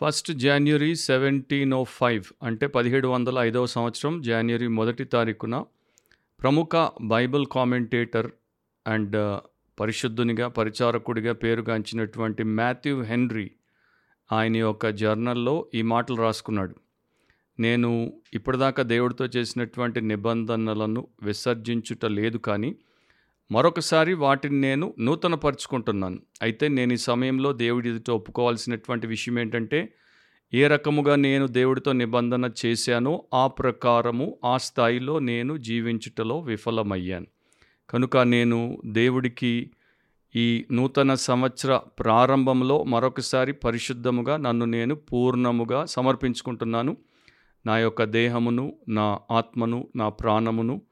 First January seventeen O five అంటే పదిహేడు వందల ఐదవ సంవత్సరం జాన్యురీ మొదటి తారీఖున ప్రముఖ బైబిల్ కామెంటేటర్ అండ్ uh, పరిశుద్ధునిగా పరిచారకుడిగా పేరుగాంచినటువంటి మాథ్యూ హెన్రీ ఆయన యొక్క జర్నల్లో ఈ మాటలు రాసుకున్నాడు. నేను ఇప్పటిదాకా దేవుడితో చేసినటువంటి నిబంధనలను విసర్జించుట లేదు కానీ మరొకసారి వాటిని నేను నూతనపరుచుకుంటున్నాను. అయితే నేను ఈ సమయంలో దేవుడి ఎదుట ఒప్పుకోవాల్సినటువంటి విషయం ఏంటంటే ఏ రకముగా నేను దేవుడితో నిబంధన చేశానో ఆ ప్రకారము ఆ స్థాయిలో నేను జీవించుటలో విఫలమయ్యాను. కనుక నేను దేవుడికి ఈ నూతన సంవత్సర ప్రారంభంలో మరొకసారి పరిశుద్ధముగా నన్ను నేను పూర్ణముగా సమర్పించుకుంటున్నాను. నా యొక్క దేహమును నా ఆత్మను నా ప్రాణమును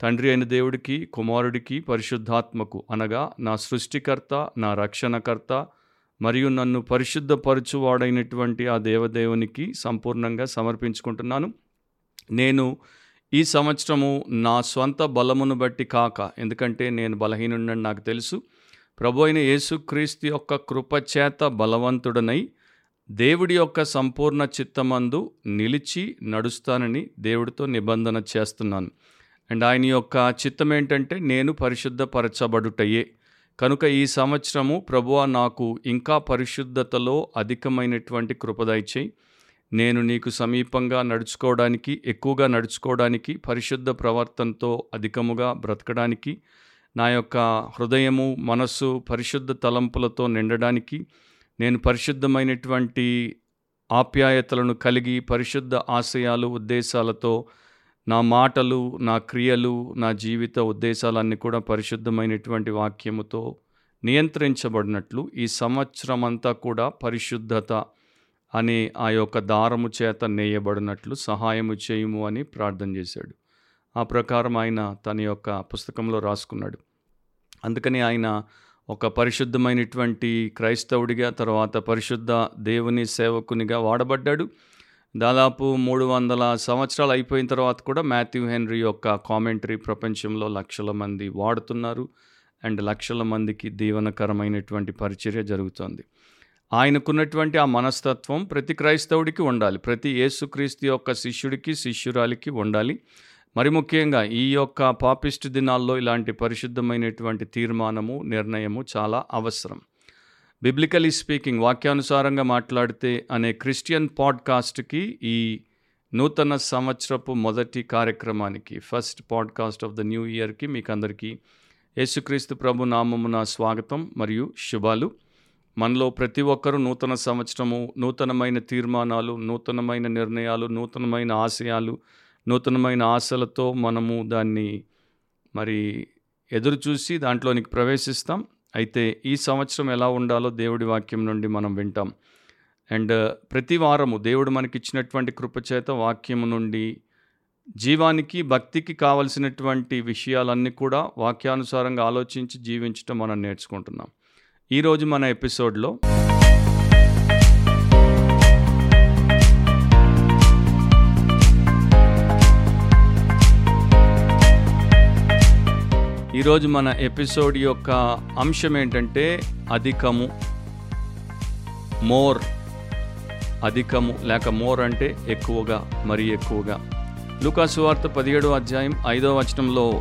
తండ్రి అయిన దేవుడికి కుమారుడికి పరిశుద్ధాత్మకు అనగా నా సృష్టికర్త నా రక్షణకర్త మరియు నన్ను పరిశుద్ధపరచువాడైనటువంటి ఆ దేవదేవునికి సంపూర్ణంగా సమర్పించుకుంటున్నాను. నేను ఈ సంవత్సరము నా స్వంత బలమును బట్టి కాక ఎందుకంటే నేను బలహీనుడని నాకు తెలుసు. ప్రభు అయిన యేసుక్రీస్తు యొక్క కృపచేత బలవంతుడనై దేవుడి యొక్క సంపూర్ణ చిత్తమందు నిలిచి నడుస్తానని దేవుడితో నిబంధన చేస్తున్నాను. అండ్ ఆయన యొక్క చిత్తం ఏంటంటే నేను పరిశుద్ధపరచబడుటయే. కనుక ఈ సంవత్సరము ప్రభువ నాకు ఇంకా పరిశుద్ధతలో అధికమైనటువంటి కృపదయచేయి నేను నీకు సమీపంగా నడుచుకోవడానికి ఎక్కువగా నడుచుకోవడానికి పరిశుద్ధ ప్రవర్తనతో అధికముగా బ్రతకడానికి నా యొక్క హృదయము మనస్సు పరిశుద్ధ తలంపులతో నిండడానికి నేను పరిశుద్ధమైనటువంటి ఆప్యాయతలను కలిగి పరిశుద్ధ ఆశయాలు ఉద్దేశాలతో నా మాటలు నా క్రియలు నా జీవిత ఉద్దేశాలన్నీ కూడా పరిశుద్ధమైనటువంటి వాక్యముతో నియంత్రించబడినట్లు ఈ సంవత్సరం అంతా కూడా పరిశుద్ధత అనే ఆ యొక్క దారము చేత నేయబడినట్లు సహాయము చేయుము అని ప్రార్థన చేశాడు. ఆ ప్రకారం ఆయన తన యొక్క పుస్తకంలో రాసుకున్నాడు. అందుకని ఆయన ఒక పరిశుద్ధమైనటువంటి క్రైస్తవుడిగా తర్వాత పరిశుద్ధ దేవుని సేవకునిగా వాడబడ్డాడు. దాదాపు మూడు వందల సంవత్సరాలు అయిపోయిన తర్వాత కూడా మాథ్యూ హెన్రీ యొక్క కామెంటరీ ప్రపంచంలో లక్షల మంది వాడుతున్నారు అండ్ లక్షల మందికి దీవనకరమైనటువంటి పరిచర్య జరుగుతోంది. ఆయనకున్నటువంటి ఆ మనస్తత్వం ప్రతి క్రైస్తవుడికి ఉండాలి ప్రతి యేసుక్రీస్తు యొక్క శిష్యుడికి శిష్యురాలికి ఉండాలి. మరి ముఖ్యంగా ఈ యొక్క పాపిస్ట్ దినాల్లో ఇలాంటి పరిశుద్ధమైనటువంటి తీర్మానము నిర్ణయము చాలా అవసరం. బిబ్లికలీ స్పీకింగ్ వాక్యానుసారంగా మాట్లాడితే అనే క్రిస్టియన్ పాడ్కాస్ట్కి ఈ నూతన సంవత్సరపు మొదటి కార్యక్రమానికి first podcast of the new ఇయర్కి మీకు అందరికీ యేసుక్రీస్తు ప్రభు నామమున స్వాగతం మరియు శుభాలు. మనలో ప్రతి ఒక్కరూ నూతన సంవత్సరము నూతనమైన తీర్మానాలు నూతనమైన నిర్ణయాలు నూతనమైన ఆశయాలు నూతనమైన ఆశలతో మనము దాన్ని మరి ఎదురు చూసి దాంట్లోనికి ప్రవేశిస్తాం. అయితే ఈ సంవత్సరం ఎలా ఉండాలో దేవుడి వాక్యం నుండి మనం వింటాం. అండ్ ప్రతి వారము దేవుడు మనకిచ్చినటువంటి కృపచేత వాక్యము నుండి జీవానికి భక్తికి కావలసినటువంటి విషయాలన్నీ కూడా వాక్యానుసారంగా ఆలోచించి జీవించటం మనం నేర్చుకుంటున్నాం. ఈరోజు మన ఎపిసోడ్లో ఈరోజు మన ఎపిసోడ్ యొక్క అంశం ఏంటంటే అధికము మోర్. అధికము లేక మోర్ అంటే ఎక్కువగా మరి ఎక్కువగా. లూకాసు వార్త పదిహేడో అధ్యాయం ఐదో వచనంలో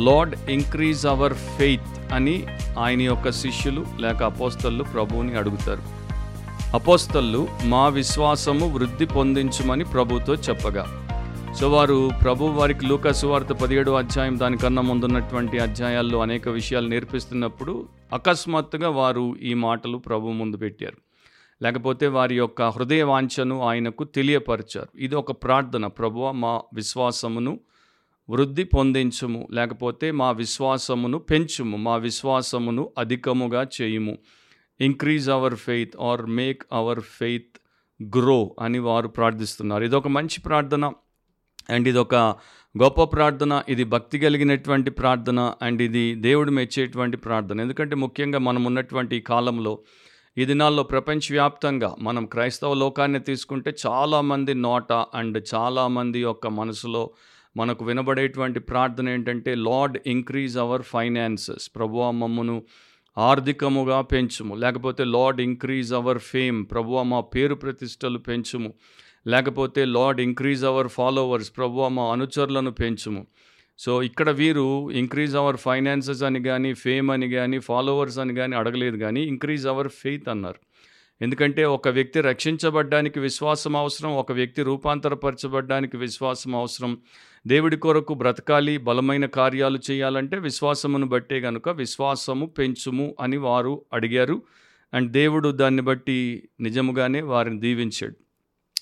లార్డ్ ఇంక్రీజ్ అవర్ ఫెయిత్ అని ఆయన యొక్క శిష్యులు లేక అపోస్తళ్ళు ప్రభువుని అడుగుతారు. అపోస్తళ్ళు మా విశ్వాసము వృద్ధి పొందించుమని ప్రభుతో చెప్పగా సో వారు ప్రభు వారికి లూకసువార్త పదిహేడు అధ్యాయం దానికన్నా ముందున్నటువంటి అధ్యాయాల్లో అనేక విషయాలు నేర్పిస్తున్నప్పుడు అకస్మాత్తుగా వారు ఈ మాటలు ప్రభు ముందు పెట్టారు. లేకపోతే వారి యొక్క హృదయ వాంఛను ఆయనకు తెలియపరిచారు. ఇది ఒక ప్రార్థన. ప్రభు మా విశ్వాసమును వృద్ధి పొందించుము. లేకపోతే మా విశ్వాసమును పెంచుము. మా విశ్వాసమును అధికముగా చేయుము. Increase our faith or make our faith grow అని వారు ప్రార్థిస్తున్నారు. ఇదొక మంచి ప్రార్థన. అండ్ ఇది ఒక గొప్ప ప్రార్థన ఇది భక్తి కలిగినటువంటి ప్రార్థన అండ్ ఇది దేవుడు మెచ్చేటువంటి ప్రార్థన. ఎందుకంటే ముఖ్యంగా మనం ఉన్నటువంటి ఈ కాలంలో ఈ దినాల్లో ప్రపంచవ్యాప్తంగా మనం క్రైస్తవ లోకాన్ని తీసుకుంటే చాలామంది నోట అండ్ చాలామంది యొక్క మనసులో మనకు వినబడేటువంటి ప్రార్థన ఏంటంటే లార్డ్ ఇంక్రీజ్ అవర్ ఫైనాన్సెస్. ప్రభు మమ్మను ఆర్థికముగా పెంచుము. లేకపోతే లార్డ్ ఇంక్రీజ్ అవర్ ఫేమ్. ప్రభువ మా పేరు ప్రతిష్టలు పెంచుము. లేకపోతే లార్డ్ ఇంక్రీజ్ అవర్ ఫాలోవర్స్ ప్రభు మా అనుచరులను పెంచుము. సో ఇక్కడ వీరు ఇంక్రీజ్ అవర్ ఫైనాన్సెస్ అని కానీ ఫేమ్ అని కానీ ఫాలోవర్స్ అని కానీ అడగలేదు కానీ ఇంక్రీజ్ అవర్ ఫెయిత్ అన్నారు. ఎందుకంటే ఒక వ్యక్తి రక్షించబడ్డానికి విశ్వాసం అవసరం ఒక వ్యక్తి రూపాంతరపరచబడ్డానికి విశ్వాసం అవసరం. దేవుడి కొరకు బ్రతకాలి బలమైన కార్యాలు చేయాలంటే విశ్వాసమును బట్టే గనుక విశ్వాసము పెంచుము అని వారు అడిగారు. అండ్ దేవుడు దాన్ని బట్టి నిజముగానే వారిని దీవించాడు.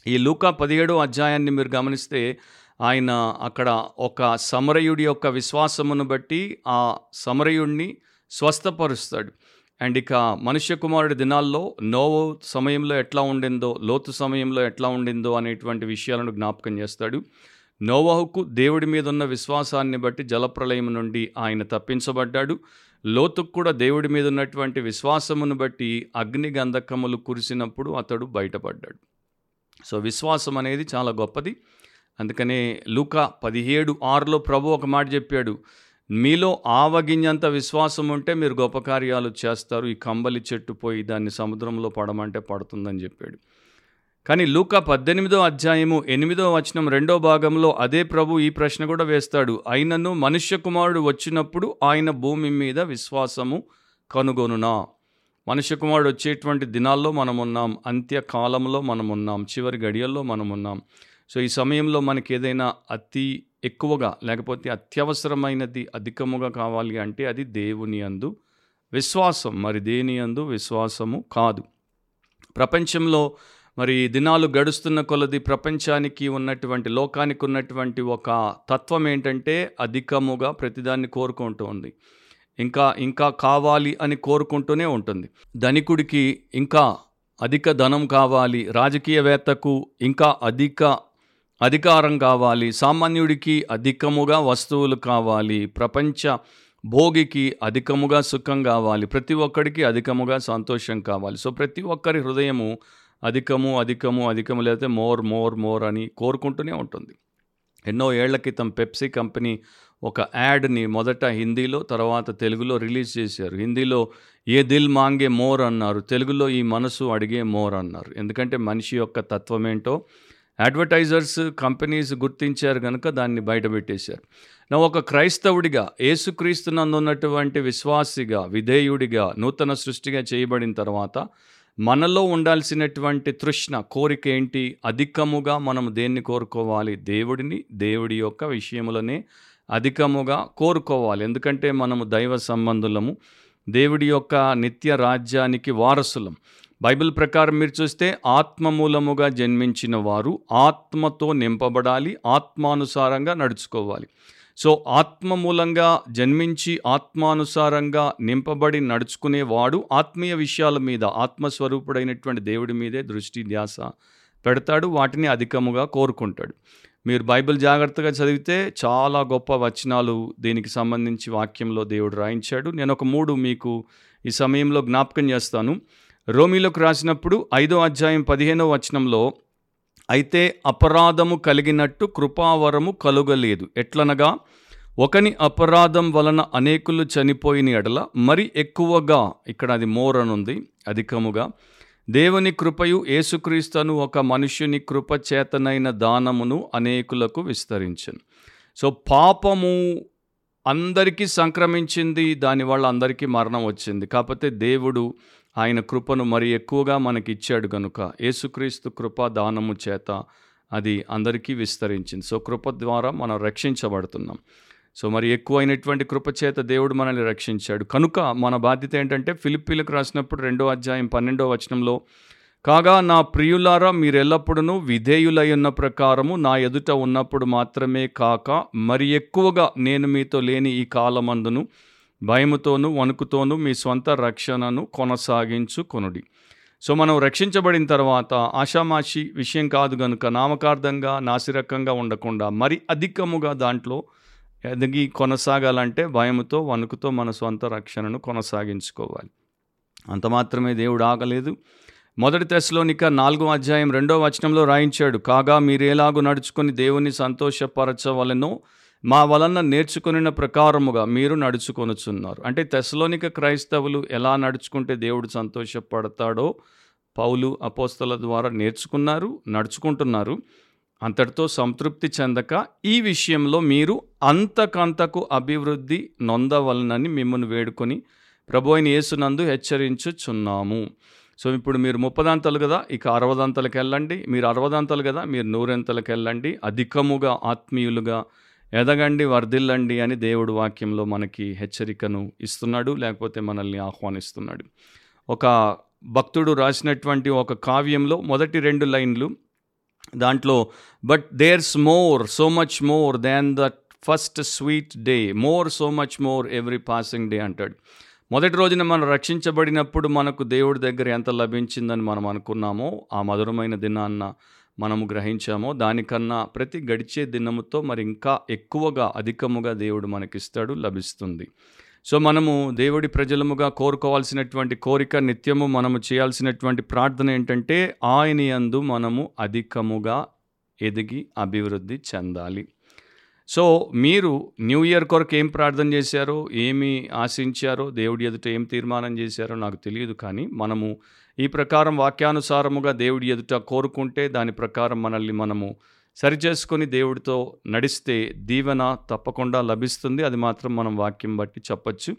ఈ లూకా పదిహేడో అధ్యాయాన్ని మీరు గమనిస్తే ఆయన అక్కడ ఒక సమరయుడి యొక్క విశ్వాసమును బట్టి ఆ సమరయుడిని స్వస్థపరుస్తాడు. అండ్ ఇక మనుష్య కుమారుడి దినాల్లో నోవో సమయంలో ఎట్లా ఉండిందో లోతు సమయంలో ఎట్లా ఉండిందో అనేటువంటి విషయాలను జ్ఞాపకం చేస్తాడు. నోవాహుకు దేవుడి మీద ఉన్న విశ్వాసాన్ని బట్టి జలప్రలయం నుండి ఆయన తప్పించబడ్డాడు. లోతుకు కూడా దేవుడి మీద ఉన్నటువంటి విశ్వాసమును బట్టి అగ్ని గంధకములు కురిసినప్పుడు అతడు బయటపడ్డాడు. సో విశ్వాసం అనేది చాలా గొప్పది. అందుకనే లూకా పదిహేడు ఆరులో ప్రభు ఒక మాట చెప్పాడు మీలో ఆవగింజంత విశ్వాసం ఉంటే మీరు గొప్ప కార్యాలు చేస్తారు. ఈ కంబలి చెట్టు పోయి దాన్ని సముద్రంలో పడమంటే పడుతుందని చెప్పాడు. కానీ లూకా పద్దెనిమిదో అధ్యాయము ఎనిమిదో వచనం రెండో భాగంలో అదే ప్రభు ఈ ప్రశ్న కూడా వేస్తాడు అయినను మనుష్య కుమారుడు వచ్చినప్పుడు ఆయన భూమి మీద విశ్వాసము కనుగొనునా? మనుష్య కుమారుడు వచ్చేటువంటి దినాల్లో మనం ఉన్నాం అంత్యకాలంలో మనం ఉన్నాం చివరి గడియల్లో మనం ఉన్నాం సో ఈ సమయంలో మనకి ఏదైనా అతి ఎక్కువగా లేకపోతే అత్యవసరమైనది అధికముగా కావాలి అంటే అది దేవుని అందు విశ్వాసం. మరి దేని అందు విశ్వాసము కాదు. ప్రపంచంలో మరి దినాలు గడుస్తున్న కొలది ప్రపంచానికి ఉన్నటువంటి లోకానికి ఉన్నటువంటి ఒక తత్వం ఏంటంటే అధికముగా ప్రతిదాన్ని కోరుకుంటూ ఉంది. ఇంకా ఇంకా కావాలి అని కోరుకుంటూనే ఉంటుంది. ధనికుడికి ఇంకా అధిక ధనం కావాలి రాజకీయవేత్తకు ఇంకా అధిక అధికారం కావాలి సామాన్యుడికి అధికముగా వస్తువులు కావాలి ప్రపంచ భోగికి అధికముగా సుఖం కావాలి ప్రతి ఒక్కడికి అధికముగా సంతోషం కావాలి. సో ప్రతి ఒక్కరి హృదయము అధికము అధికము అధికము లేకపోతే మోర్ మోర్ మోర్ అని కోరుకుంటూనే ఉంటుంది. ఎన్నో ఏళ్ళ క్రితం పెప్సీ కంపెనీ ఒక యాడ్ని మొదట హిందీలో తర్వాత తెలుగులో రిలీజ్ చేశారు. హిందీలో ఏ దిల్ మాంగే మోర్ అన్నారు. తెలుగులో ఈ మనసు అడిగే మోర్ అన్నారు. ఎందుకంటే మనిషి యొక్క తత్వం ఏంటో అడ్వర్టైజర్స్ కంపెనీస్ గుర్తించారు కనుక దాన్ని బయటపెట్టేశారు నా ఒక క్రైస్తవుడిగా యేసుక్రీస్తునందు ఉన్నటువంటి విశ్వాసిగా విధేయుడిగా నూతన సృష్టిగా చేయబడిన తర్వాత మనలో ఉండాల్సినటువంటి తృష్ణ కోరిక ఏంటి? అధికముగా మనం దేన్ని కోరుకోవాలి? దేవుడిని దేవుడి యొక్క విషయములనే అధికముగా కోరుకోవాలి. ఎందుకంటే మనము దైవ సంబంధులము. దేవుడి యొక్క నిత్య రాజ్యానికి వారసులం. బైబిల్ ప్రకారం మీరు చూస్తే ఆత్మ మూలముగా జన్మించిన వారు ఆత్మతో నింపబడాలి ఆత్మానుసారంగా నడుచుకోవాలి. సో ఆత్మ మూలంగా జన్మించి ఆత్మానుసారంగా నింపబడి నడుచుకునేవాడు ఆత్మీయ విషయాల మీద ఆత్మస్వరూపుడైనటువంటి దేవుడి మీదే దృష్టి ధ్యాస పెడతాడు వాటిని అధికముగా కోరుకుంటాడు. మీరు బైబిల్ జాగ్రత్తగా చదివితే చాలా గొప్ప వచనాలు దీనికి సంబంధించి వాక్యంలో దేవుడు రాయించాడు. నేను ఒక మూడు మీకు ఈ సమయంలో జ్ఞాపకం చేస్తాను. రోమిలోకి రాసినప్పుడు ఐదో అధ్యాయం పదిహేనో వచనంలో అయితే అపరాధము కలిగినట్టు కృపావరము కలుగలేదు. ఎట్లనగా ఒకని అపరాధం వలన అనేకులు చనిపోయిన ఎడల మరి ఎక్కువగా ఇక్కడ అది మోర్ అనుంది అధికముగా దేవుని కృపయు యేసుక్రీస్తును ఒక మనుష్యుని కృప చేతనైన దానమును అనేకులకు విస్తరించను. సో పాపము అందరికీ సంక్రమించింది దానివల్ల అందరికీ మరణం వచ్చింది. కాకపోతే దేవుడు ఆయన కృపను మరి ఎక్కువగా మనకి ఇచ్చాడు కనుక యేసుక్రీస్తు కృప దానము చేత అది అందరికీ విస్తరించింది. సో కృప ద్వారా మనం రక్షించబడుతున్నాం. సో మరి ఎక్కువైనటువంటి కృపచేత దేవుడు మనల్ని రక్షించాడు. కనుక మన బాధ్యత ఏంటంటే ఫిలిప్పీలకు రాసినప్పుడు రెండో అధ్యాయం పన్నెండో వచనంలో కాగా నా ప్రియులారా మీరెల్లప్పుడూ విధేయులై ఉన్న ప్రకారము నా ఎదుట ఉన్నప్పుడు మాత్రమే కాక మరి ఎక్కువగా నేను మీతో లేని ఈ కాలమందును భయముతోనూ వణుకుతోనూ మీ స్వంత రక్షణను కొనసాగించుకొనుడి సో మనం రక్షించబడిన తర్వాత ఆషామాషి విషయం కాదు కనుక నామకార్థంగా నాసిరకంగా ఉండకుండా మరి అధికముగా దాంట్లో ఎదిగి కొనసాగాలంటే భయముతో వణుకుతో మన సొంత రక్షణను కొనసాగించుకోవాలి. అంత మాత్రమే దేవుడు ఆగలేదు. మొదటి తెశలోనిక నాలుగో అధ్యాయం రెండో వచనంలో రాయించాడు కాగా మీరేలాగు నడుచుకొని దేవుని సంతోషపరచవలనో మా వలన నేర్చుకున్న ప్రకారముగా మీరు నడుచుకొనుచున్నారు. అంటే తెసలోనిక క్రైస్తవులు ఎలా నడుచుకుంటే దేవుడు సంతోషపడతాడో పౌలు అపోస్తల ద్వారా నేర్చుకున్నారు నడుచుకుంటున్నారు. అంతటితో సంతృప్తి చెందక ఈ విషయంలో మీరు అంతకంతకు అభివృద్ధి నొందవలనని మిమ్మల్ని వేడుకొని ప్రభు అయిన యేసునందు హెచ్చరించుచున్నాము. సో ఇప్పుడు మీరు ముప్పదంతలు కదా ఇక అరవదంతలకు వెళ్ళండి. మీరు అరవదంతలు కదా మీరు నూరెంతలకు వెళ్ళండి. అధికముగా ఆత్మీయులుగా ఎదగండి వర్ధిల్లండి అని దేవుడు వాక్యంలో మనకి హెచ్చరికను ఇస్తున్నాడు లేకపోతే మనల్ని ఆహ్వానిస్తున్నాడు. ఒక భక్తుడు రాసినటువంటి ఒక కావ్యంలో మొదటి రెండు లైన్లు దాంట్లో but there's more so much more than the first sweet day more so much more every passing day అంటాడు. మొదటి రోజున మనం రక్షించబడినప్పుడు మనకు దేవుడి దగ్గర ఎంత లభించిందని మనం అనుకున్నామో ఆ మధురమైన దినాన్న మనము గ్రహించామో దానికన్నా ప్రతి గడిచే దినముతో మరి ఇంకా ఎక్కువగా అధికముగా దేవుడు మనకిస్తాడు లభిస్తుంది. సో మనము దేవుడి ప్రజలముగా కోరుకోవాల్సినటువంటి కోరిక నిత్యము మనము చేయాల్సినటువంటి ప్రార్థన ఏంటంటే ఆయన యందు మనము అధికముగా ఎదిగి అభివృద్ధి చెందాలి. సో మీరు న్యూ ఇయర్ కొరకు ఏం ప్రార్థన చేశారో ఏమి ఆశించారో దేవుడి ఎదుట ఏం తీర్మానం చేశారో నాకు తెలియదు కానీ మనము ఈ ప్రకారం వాక్యానుసారముగా దేవుడి ఎదుట కోరుకుంటే దాని ప్రకారం మనల్ని మనము సరిచేసుకొని దేవుడితో నడిస్తే దీవెన తప్పకుండా లభిస్తుంది. అది మాత్రం మనం వాక్యం బట్టి చెప్పచ్చు.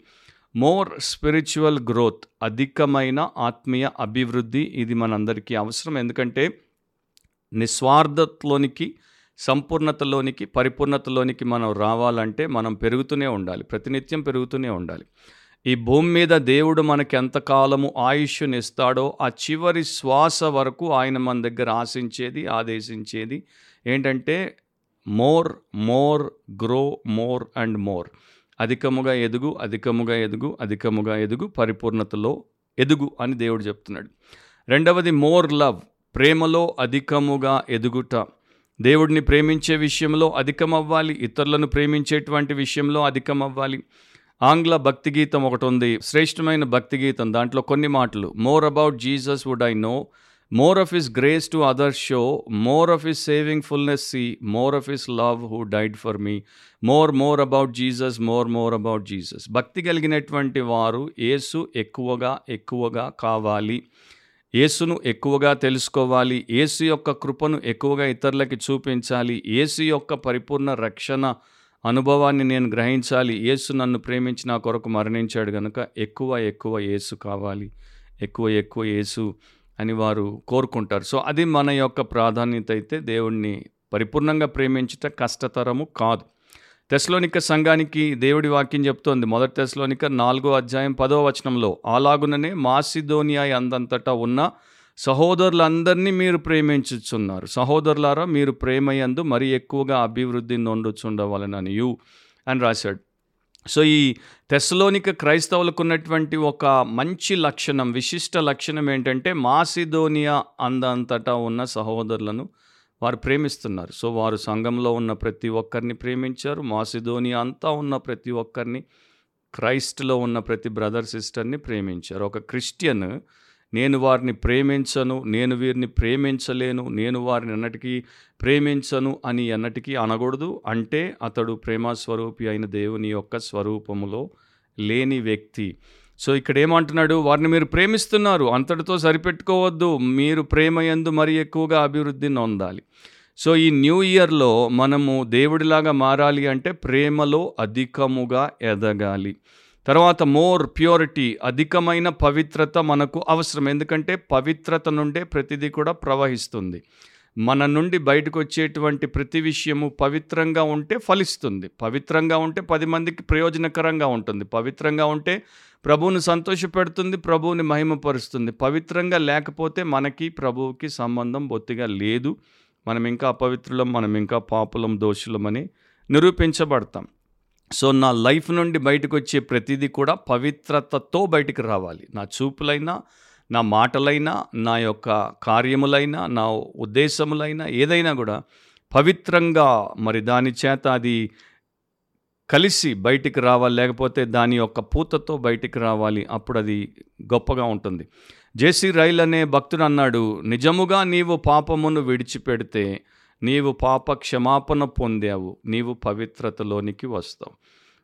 మోర్ స్పిరిచువల్ గ్రోత్ అధికమైన ఆత్మీయ అభివృద్ధి ఇది మనందరికీ అవసరం. ఎందుకంటే నిస్వార్థలోనికి సంపూర్ణతలోనికి పరిపూర్ణతలోనికి మనం రావాలంటే మనం పెరుగుతూనే ఉండాలి. ప్రతినిత్యం పెరుగుతూనే ఉండాలి. ఈ భూమి మీద దేవుడు మనకి ఎంతకాలము ఆయుష్యునిస్తాడో ఆ చివరి శ్వాస వరకు ఆయన మన దగ్గర ఆశించేది ఆదేశించేది ఏంటంటే more more grow more and more. అధికముగా ఎదుగు అధికముగా ఎదుగు అధికముగా ఎదుగు పరిపూర్ణతలో ఎదుగు అని దేవుడు చెప్తున్నాడు. రెండవది మోర్ లవ్ ప్రేమలో అధికముగా ఎదుగుట. దేవుడిని ప్రేమించే విషయంలో అధికమవ్వాలి ఇతరులను ప్రేమించేటువంటి విషయంలో అధికమవ్వాలి. ఆంగ్ల భక్తి గీతం ఒకటి ఉంది శ్రేష్టమైన భక్తి గీతం దాంట్లో కొన్ని మాటలు. More about Jesus would I know more of his grace to others show more of his saving fullness see more of his love who died for me more more about Jesus more more about Jesus భక్తి కలిగినటువంటి వారు యేసు ఎక్కువగా ఎక్కువగా కావాలి. యేసును ఎక్కువగా తెలుసుకోవాలి. యేసు యొక్క కృపను ఎక్కువగా ఇతరులకి చూపించాలి. యేసు యొక్క పరిపూర్ణ రక్షణ అనుభవాన్ని నేను గ్రహించాలి. యేసు నన్ను ప్రేమించి నా కొరకు మరణించాడు కనుక ఎక్కువ ఎక్కువ యేసు కావాలి. ఎక్కువ ఎక్కువ యేసు అని వారు కోరుకుంటారు. సో అది మన యొక్క ప్రాధాన్యత అయితే దేవుణ్ణి పరిపూర్ణంగా ప్రేమించుట కష్టతరము కాదు. తెస్లోనిక సంఘానికి దేవుడి వాక్యం చెప్తోంది. మొదటి తెస్లోనిక నాలుగో అధ్యాయం పదో వచనంలో అలాగుననే మాసిదోనియా అందంతటా ఉన్న సహోదరులందరినీ మీరు ప్రేమించుచున్నారు. సహోదరులారా మీరు ప్రేమయందు మరీ ఎక్కువగా అభివృద్ధి నొందుచుండవలననియు అని రాశాడు. సో ఈ తెస్లోనిక క్రైస్తవులకు ఉన్నటువంటి ఒక మంచి లక్షణం విశిష్ట లక్షణం ఏంటంటే మాసిదోనియా అందంతటా ఉన్న సహోదరులను వారు ప్రేమిస్తున్నారు. సో వారు సంఘంలో ఉన్న ప్రతి ఒక్కరిని ప్రేమించారు. మాసిదోనియా అంతా ఉన్న ప్రతి ఒక్కరిని క్రైస్ట్లో ఉన్న ప్రతి బ్రదర్ సిస్టర్ని ప్రేమించారు. ఒక క్రిస్టియన్ నేను వారిని ప్రేమించను నేను వీరిని ప్రేమించలేను నేను వారిని ఎన్నటికీ ప్రేమించను అని ఎన్నటికీ అనకూడదు. అంటే అతడు ప్రేమస్వరూపి అయిన దేవుని యొక్క స్వరూపములో లేని వ్యక్తి. సో ఇక్కడ ఏమంటున్నాడు వారిని మీరు ప్రేమిస్తున్నారు. అంతటితో సరిపెట్టుకోవద్దు. మీరు ప్రేమ ఎందు మరి ఎక్కువగా అభివృద్ధి నొందాలి. సో ఈ న్యూ ఇయర్లో మనము దేవుడిలాగా మారాలి అంటే ప్రేమలో అధికముగా ఎదగాలి. తర్వాత మోర్ ప్యూరిటీ అధికమైన పవిత్రత మనకు అవసరం. ఎందుకంటే పవిత్రత నుండే ప్రతిదీ కూడా ప్రవహిస్తుంది. మన నుండి బయటకు వచ్చేటువంటి ప్రతి విషయము పవిత్రంగా ఉంటే ఫలిస్తుంది. పవిత్రంగా ఉంటే పది మందికి ప్రయోజనకరంగా ఉంటుంది. పవిత్రంగా ఉంటే ప్రభువుని సంతోషపెడుతుంది ప్రభువుని మహిమపరుస్తుంది. పవిత్రంగా లేకపోతే మనకి ప్రభువుకి సంబంధం బొత్తిగా లేదు. మనం ఇంకా అపవిత్రులం మనం ఇంకా పాపులం దోషులమని నిరూపించబడతాం. సో నా లైఫ్ నుండి బయటకు వచ్చే ప్రతిదీ కూడా పవిత్రతతో బయటికి రావాలి. నా చూపులైనా నా మాటలైనా నా యొక్క కార్యములైనా నా ఉద్దేశములైనా ఏదైనా కూడా పవిత్రంగా మరి దాని చేత అది కలిసి బయటికి రావాలి. లేకపోతే దాని యొక్క పూతతో బయటికి రావాలి. అప్పుడు అది గొప్పగా ఉంటుంది. జేసీ రైల్ అనే భక్తుడు అన్నాడు నిజముగా నీవు పాపమును విడిచిపెడితే నీవు పాప క్షమాపణ పొందావు నీవు పవిత్రతలోనికి వస్తావు.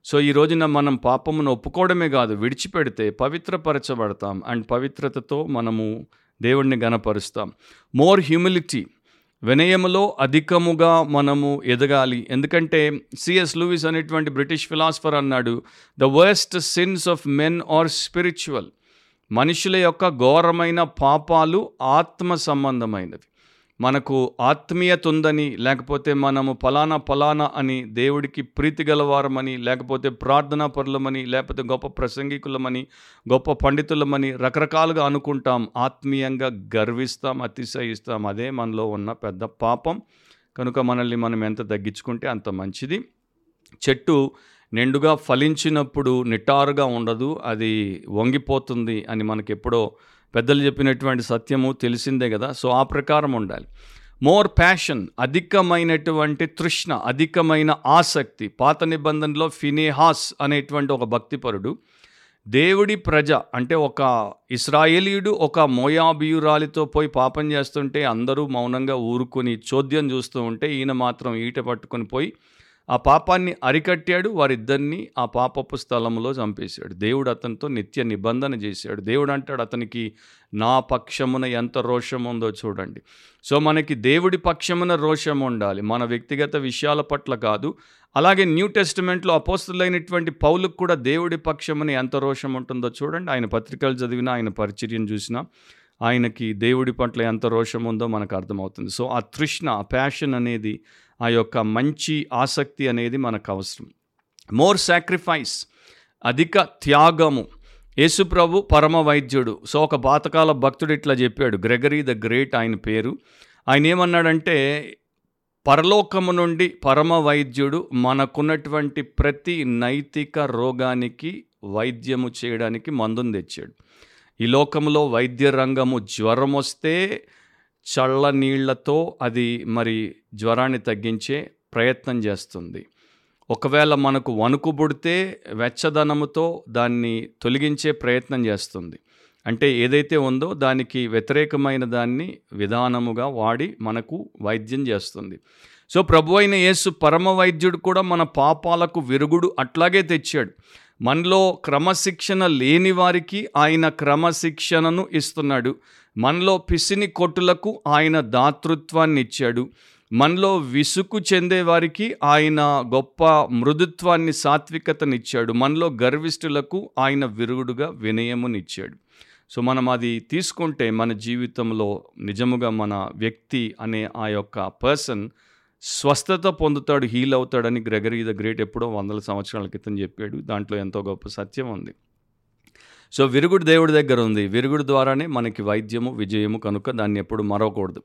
సో ఈ రోజున మనం పాపమును ఒప్పుకోవడమే కాదు విడిచిపెడితే పవిత్రపరచబడతాం అండ్ పవిత్రతతో మనము దేవుణ్ణి గనపరుస్తాం మోర్ హ్యూమిలిటీ వినయములో అధికముగా మనము ఎదగాలి. ఎందుకంటే సిఎస్ లూయిస్ అనేటువంటి బ్రిటిష్ ఫిలాసఫర్ అన్నాడు the worst sins of men are spiritual మనుషుల యొక్క ఘోరమైన పాపాలు ఆత్మ సంబంధమైనవి. మనకు ఆత్మీయత ఉందని లేకపోతే మనము ఫలానా ఫలానా అని దేవుడికి ప్రీతి గలవారమని లేకపోతే ప్రార్థనా పరులమని లేకపోతే గొప్ప ప్రసంగికులమని గొప్ప పండితులమని రకరకాలుగా అనుకుంటాం. ఆత్మీయంగా గర్విస్తాం అతిశయిస్తాం. అదే మనలో ఉన్న పెద్ద పాపం. కనుక మనల్ని మనం ఎంత తగ్గించుకుంటే అంత మంచిది. చెట్టు నిండుగా ఫలించినప్పుడు నిటారుగా ఉండదు. అది వంగిపోతుంది అని మనకెప్పుడో పెద్దలు చెప్పినటువంటి సత్యము తెలిసిందే కదా. సో ఆ ప్రకారం ఉండాలి. మోర్ ప్యాషన్ అధికమైనటువంటి తృష్ణ అధికమైన ఆసక్తి పాత నిబంధనలో ఫినేహాస్ అనేటువంటి ఒక భక్తిపరుడు దేవుడి ప్రజ అంటే ఒక ఇస్రాయేలీయుడు ఒక మోయాబియురాలితో పోయి పాపం చేస్తుంటే అందరూ మౌనంగా ఊరుకొని చోద్యం చూస్తూ ఉంటే ఈయన మాత్రం ఈట పట్టుకొని పోయి ఆ పాపాన్ని అరికట్టాడు వారిద్దరిని ఆ పాపపు స్థలంలో చంపేశాడు. దేవుడు అతనితో నిత్య నిబంధన చేశాడు. దేవుడు అంటాడు అతనికి నా పక్షమున ఎంత రోషం ఉందో చూడండి. సో మనకి దేవుడి పక్షమున రోషం ఉండాలి. మన వ్యక్తిగత విషయాల పట్ల కాదు. అలాగే న్యూ టెస్టిమెంట్లో అపోస్తులైనటువంటి పౌలకు కూడా దేవుడి పక్షమున ఎంత రోషం ఉంటుందో చూడండి. ఆయన పత్రికలు చదివినా ఆయన పరిచర్యం చూసినా ఆయనకి దేవుడి పట్ల ఎంత రోషం ఉందో మనకు అర్థమవుతుంది. సో ఆ తృష్ణ ఆ ప్యాషన్ అనేది ఆ యొక్క మంచి ఆసక్తి అనేది మనకు అవసరం మోర్ సాక్రిఫైస్ అధిక త్యాగము. యేసుప్రభు పరమ వైద్యుడు. సో ఒక పాతకాల భక్తుడు ఇట్లా చెప్పాడు. గ్రెగరీ ద గ్రేట్ ఆయన పేరు. ఆయన ఏమన్నాడంటే పరలోకము నుండి పరమ వైద్యుడు మనకున్నటువంటి ప్రతి నైతిక రోగానికి వైద్యము చేయడానికి మందును తెచ్చాడు. ఈ లోకంలో వైద్య రంగము జ్వరం వస్తే చల్ల నీళ్ళతో అది మరి జ్వరాన్ని తగ్గించే ప్రయత్నం చేస్తుంది. ఒకవేళ మనకు వణుకు పుడితే వెచ్చదనముతో దాన్ని తొలగించే ప్రయత్నం చేస్తుంది. అంటే ఏదైతే ఉందో దానికి వ్యతిరేకమైన దాన్ని విధానముగా వాడి మనకు వైద్యం చేస్తుంది. సో ప్రభు అయిన యేసు పరమ వైద్యుడు కూడా మన పాపాలకు విరుగుడు అట్లాగే తెచ్చాడు. మనలో క్రమశిక్షణ లేని వారికి ఆయన క్రమశిక్షణను ఇస్తున్నాడు. మనలో పిసిని కొట్టులకు ఆయన దాతృత్వాన్ని ఇచ్చాడు మనలో విసుకు చెందే వారికి ఆయన గొప్ప మృదుత్వాన్ని సాత్వికతనిచ్చాడు. మనలో గర్విష్ఠులకు ఆయన విరుగుడుగా వినయమునిచ్చాడు. సో మనం అది తీసుకుంటే మన జీవితంలో నిజముగా మన వ్యక్తి అనే ఆ యొక్క పర్సన్ స్వస్థత పొందుతాడు హీల్ అవుతాడని గ్రెగరీ ద గ్రేట్ ఎప్పుడో వందల సంవత్సరాల క్రితం చెప్పాడు. దాంట్లో ఎంతో గొప్ప సత్యం ఉంది. సో విరుగుడు దేవుడి దగ్గర ఉంది. విరుగుడు ద్వారానే మనకి వైద్యము విజయము కనుక దాన్ని ఎప్పుడు మరవకూడదు.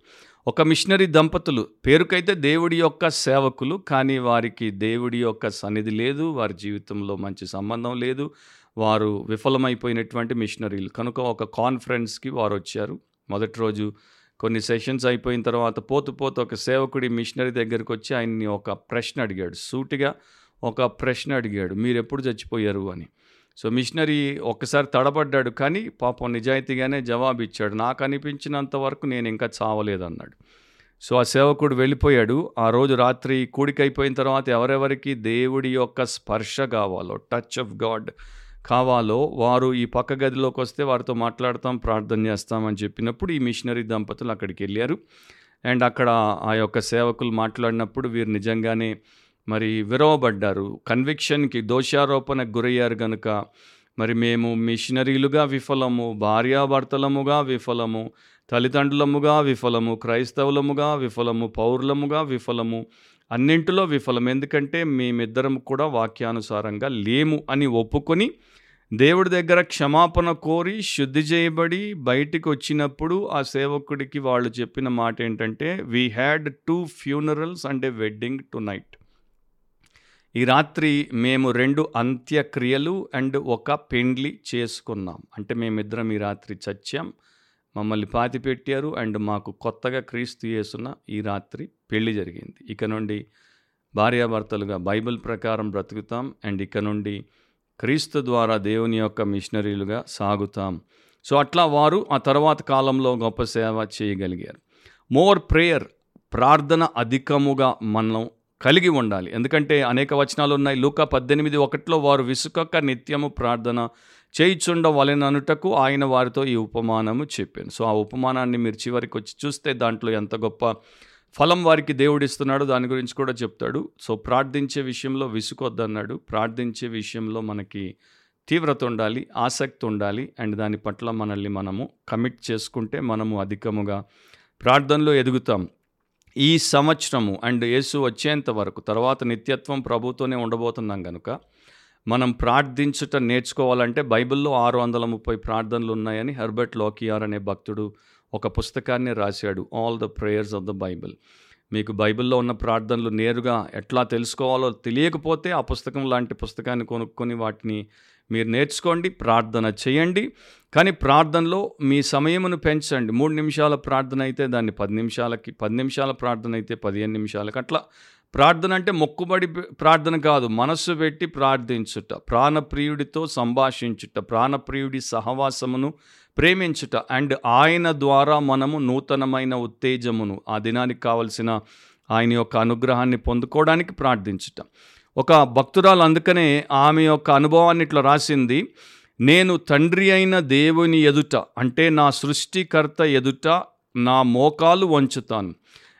ఒక మిషనరీ దంపతులు పేరుకైతే దేవుడి యొక్క సేవకులు కానీ వారికి దేవుడి యొక్క సన్నిధి లేదు వారి జీవితంలో మంచి సంబంధం లేదు వారు విఫలమైపోయినటువంటి మిషనరీలు. కనుక ఒక కాన్ఫరెన్స్కి వారు వచ్చారు. మొదటి రోజు కొన్ని సెషన్స్ అయిపోయిన తర్వాత పోతు పోతు ఒక సేవకుడి మిషనరీ దగ్గరికి వచ్చి ఆయన్ని ఒక ప్రశ్న అడిగాడు. సూటిగా ఒక ప్రశ్న అడిగాడు. మీరు ఎప్పుడు చచ్చిపోయారు? అని. సో మిషనరీ ఒక్కసారి తడబడ్డాడు కానీ పాపం నిజాయితీగానే జవాబు ఇచ్చాడు నాకు అనిపించినంత వరకు నేను ఇంకా చావలేదన్నాడు. సో ఆ సేవకుడు వెళ్ళిపోయాడు. ఆ రోజు రాత్రి కూడికైపోయిన తర్వాత ఎవరెవరికి దేవుడి యొక్క స్పర్శ కావాలో టచ్ ఆఫ్ గాడ్ కావాలో వారు ఈ పక్క గదిలోకి వస్తే వారితో మాట్లాడతాం ప్రార్థన చేస్తామని చెప్పినప్పుడు ఈ మిషనరీ దంపతులు అక్కడికి వెళ్ళారు. అండ్ అక్కడ ఆ యొక్క సేవకులు మాట్లాడినప్పుడు వీరు నిజంగానే మరి విరవబడ్డారు కన్విక్షన్కి దోషారోపణకు గురయ్యారు కనుక మరి మేము మిషనరీలుగా విఫలము భార్యాభర్తలముగా విఫలము తల్లిదండ్రులముగా విఫలము క్రైస్తవులముగా విఫలము పౌరులముగా విఫలము అన్నింటిలో విఫలం ఎందుకంటే మేమిద్దరం కూడా వాక్యానుసారంగా లేము అని ఒప్పుకొని దేవుడి దగ్గర క్షమాపణ కోరి శుద్ధి చేయబడి బయటికి వచ్చినప్పుడు ఆ సేవకుడికి వాళ్ళు చెప్పిన మాట ఏంటంటే we had two funerals and a wedding tonight ఈ రాత్రి మేము రెండు అంత్యక్రియలు అండ్ ఒక పెండ్లి చేసుకున్నాం. అంటే మేమిద్దరం ఈ రాత్రి చచ్చాం. మమ్మల్ని పాతి పెట్టారు అండ్ మాకు కొత్తగా క్రీస్తు చేసిన ఈ రాత్రి పెళ్ళి జరిగింది. ఇక నుండి భార్యాభర్తలుగా బైబిల్ ప్రకారం బ్రతుకుతాం అండ్ ఇక నుండి క్రీస్తు ద్వారా దేవుని యొక్క మిషనరీలుగా సాగుతాం. సో అట్లా వారు ఆ తర్వాత కాలంలో గొప్ప సేవ చేయగలిగారు. మోర్ ప్రేయర్ ప్రార్థన అధికముగా మనం కలిగి ఉండాలి. ఎందుకంటే అనేక వచనాలు ఉన్నాయి. లూకా పద్దెనిమిది ఒకటిలో వారు విసుకక్క నిత్యము ప్రార్థన చేయిచుండ వలెననుటకు ఆయన వారితో ఈ ఉపమానము చెప్పాను. సో ఆ ఉపమానాన్ని మీరు చివరికి వచ్చి చూస్తే దాంట్లో ఎంత గొప్ప ఫలం వారికి దేవుడిస్తున్నాడు దాని గురించి కూడా చెప్తాడు. సో ప్రార్థించే విషయంలో విసుకొద్దన్నాడు. ప్రార్థించే విషయంలో మనకి తీవ్రత ఉండాలి ఆసక్తి ఉండాలి. అండ్ దాని పట్ల మనల్ని మనము కమిట్ చేసుకుంటే మనము అధికముగా ప్రార్థనలో ఎదుగుతాం. ఈ సంవత్సరము అండ్ యేసు వచ్చేంత వరకు తర్వాత నిత్యత్వం ప్రభుతోనే ఉండబోతున్నాం కనుక మనం ప్రార్థించుట నేర్చుకోవాలంటే బైబిల్లో ఆరు వందల ముప్పై ప్రార్థనలు ఉన్నాయని హెర్బర్ట్ లోకియార్ అనే భక్తుడు ఒక పుస్తకాన్ని రాశాడు all the prayers of the Bible మీకు బైబిల్లో ఉన్న ప్రార్థనలు నేరుగా ఎట్లా తెలుసుకోవాలో తెలియకపోతే ఆ పుస్తకం లాంటి పుస్తకాన్ని కొనుక్కొని వాటిని మీరు నేర్చుకోండి ప్రార్థన చేయండి. కానీ ప్రార్థనలో మీ సమయమును పెంచండి. మూడు నిమిషాల ప్రార్థన అయితే దాన్ని పది నిమిషాలకి పది నిమిషాల ప్రార్థన అయితే పదిహేను నిమిషాలకి అట్లా. ప్రార్థన అంటే మొక్కుబడి ప్రార్థన కాదు మనస్సు పెట్టి ప్రార్థించుట ప్రాణప్రియుడితో సంభాషించుట ప్రాణప్రియుడి సహవాసమును ప్రేమించుట అండ్ ఆయన ద్వారా మనము నూతనమైన ఉత్తేజమును ఆ దినానికి కావలసిన ఆయన యొక్క అనుగ్రహాన్ని పొందుకోవడానికి ప్రార్థించుట. ఒక భక్తురాలు అందుకనే ఆమె యొక్క అనుభవాన్ని ఇట్లా రాసింది నేను తండ్రి అయిన దేవుని ఎదుట అంటే నా సృష్టికర్త ఎదుట నా మోకాలు వంచుతాను.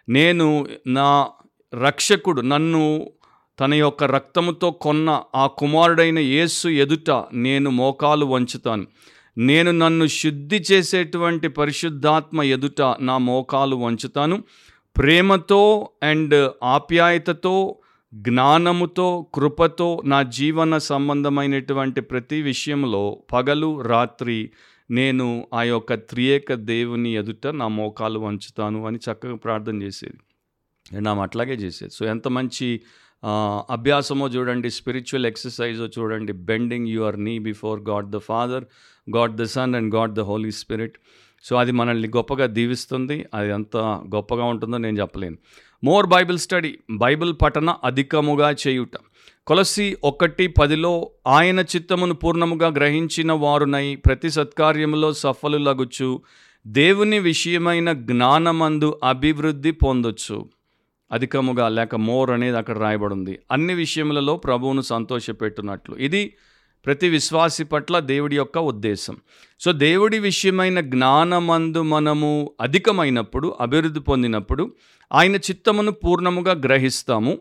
నేను నా రక్షకుడు నన్ను తన యొక్క రక్తముతో కొన్న ఆ కుమారుడైన యేసు ఎదుట నేను మోకాలు వంచుతాను. నేను నన్ను శుద్ధి చేసేటువంటి పరిశుద్ధాత్మ ఎదుట నా మోకాలు వంచుతాను. ప్రేమతో అండ్ ఆప్యాయతతో జ్ఞానముతో కృపతో నా జీవన సంబంధమైనటువంటి ప్రతి విషయంలో పగలు రాత్రి నేను ఆ యొక్క త్రియేక దేవుని ఎదుట నా మోకాలు వంచుతాను అని చక్కగా ప్రార్థన చేసేది. అండ్ ఆమె అట్లాగే చేసేది. సో ఎంత మంచి అభ్యాసమో చూడండి స్పిరిచువల్ ఎక్సర్సైజో చూడండి bending your knee before God the Father God the Son and God the Holy Spirit so అది మనల్ని గొప్పగా దీవిస్తుంది. అది ఎంత గొప్పగా ఉంటుందో నేను చెప్పలేను. మోర్ బైబిల్ స్టడీ బైబిల్ పఠన అధికముగా చేయుట. కొలసి ఒకటి పదిలో ఆయన చిత్తమును పూర్ణముగా గ్రహించిన వారునై ప్రతి సత్కార్యములో సఫలులగుచు దేవుని విషయమైన జ్ఞానమందు అభివృద్ధి పొందొచ్చు. అధికముగా లేక మోర్ అనేది అక్కడ రాయబడింది. అన్ని విషయములలో ప్రభువును సంతోషపెట్టునట్లు. ఇది ప్రతి విశ్వాసి పట్ల దేవుడి యొక్క ఉద్దేశం. సో దేవుడి విషయమైన జ్ఞానమందు మనము అధికమైనప్పుడు అభివృద్ధి పొందినప్పుడు ఆయన చిత్తమును పూర్ణముగా గ్రహిస్తాము.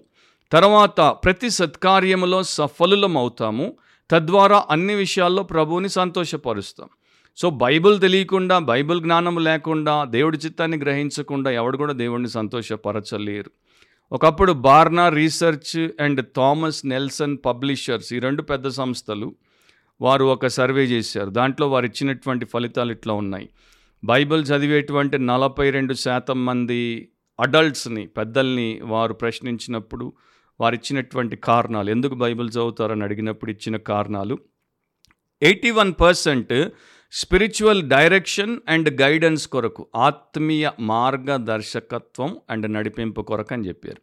తర్వాత ప్రతి సత్కార్యములో సఫలులం అవుతాము తద్వారా అన్ని విషయాల్లో ప్రభువుని సంతోషపరుస్తాం. సో బైబిల్ తెలియకుండా బైబిల్ జ్ఞానం లేకుండా దేవుడి చిత్తాన్ని గ్రహించకుండా ఎవడు కూడా దేవుడిని సంతోషపరచలేరు. ఒకప్పుడు Barna research and Thomas Nelson publishers ఈ రెండు పెద్ద సంస్థలు వారు ఒక సర్వే చేశారు. దాంట్లో వారు ఇచ్చినటువంటి ఫలితాలు ఇట్లా ఉన్నాయి. బైబిల్ చదివేటువంటి నలభై రెండు శాతం మంది అడల్ట్స్ని పెద్దల్ని వారు ప్రశ్నించినప్పుడు వారు ఇచ్చినటువంటి కారణాలు ఎందుకు బైబిల్ చదువుతారని అడిగినప్పుడు ఇచ్చిన కారణాలు. Eighty one percent spiritual direction and guidance కొరకు ఆత్మీయ మార్గదర్శకత్వం అండ్ నడిపింపు కొరకు అని చెప్పారు.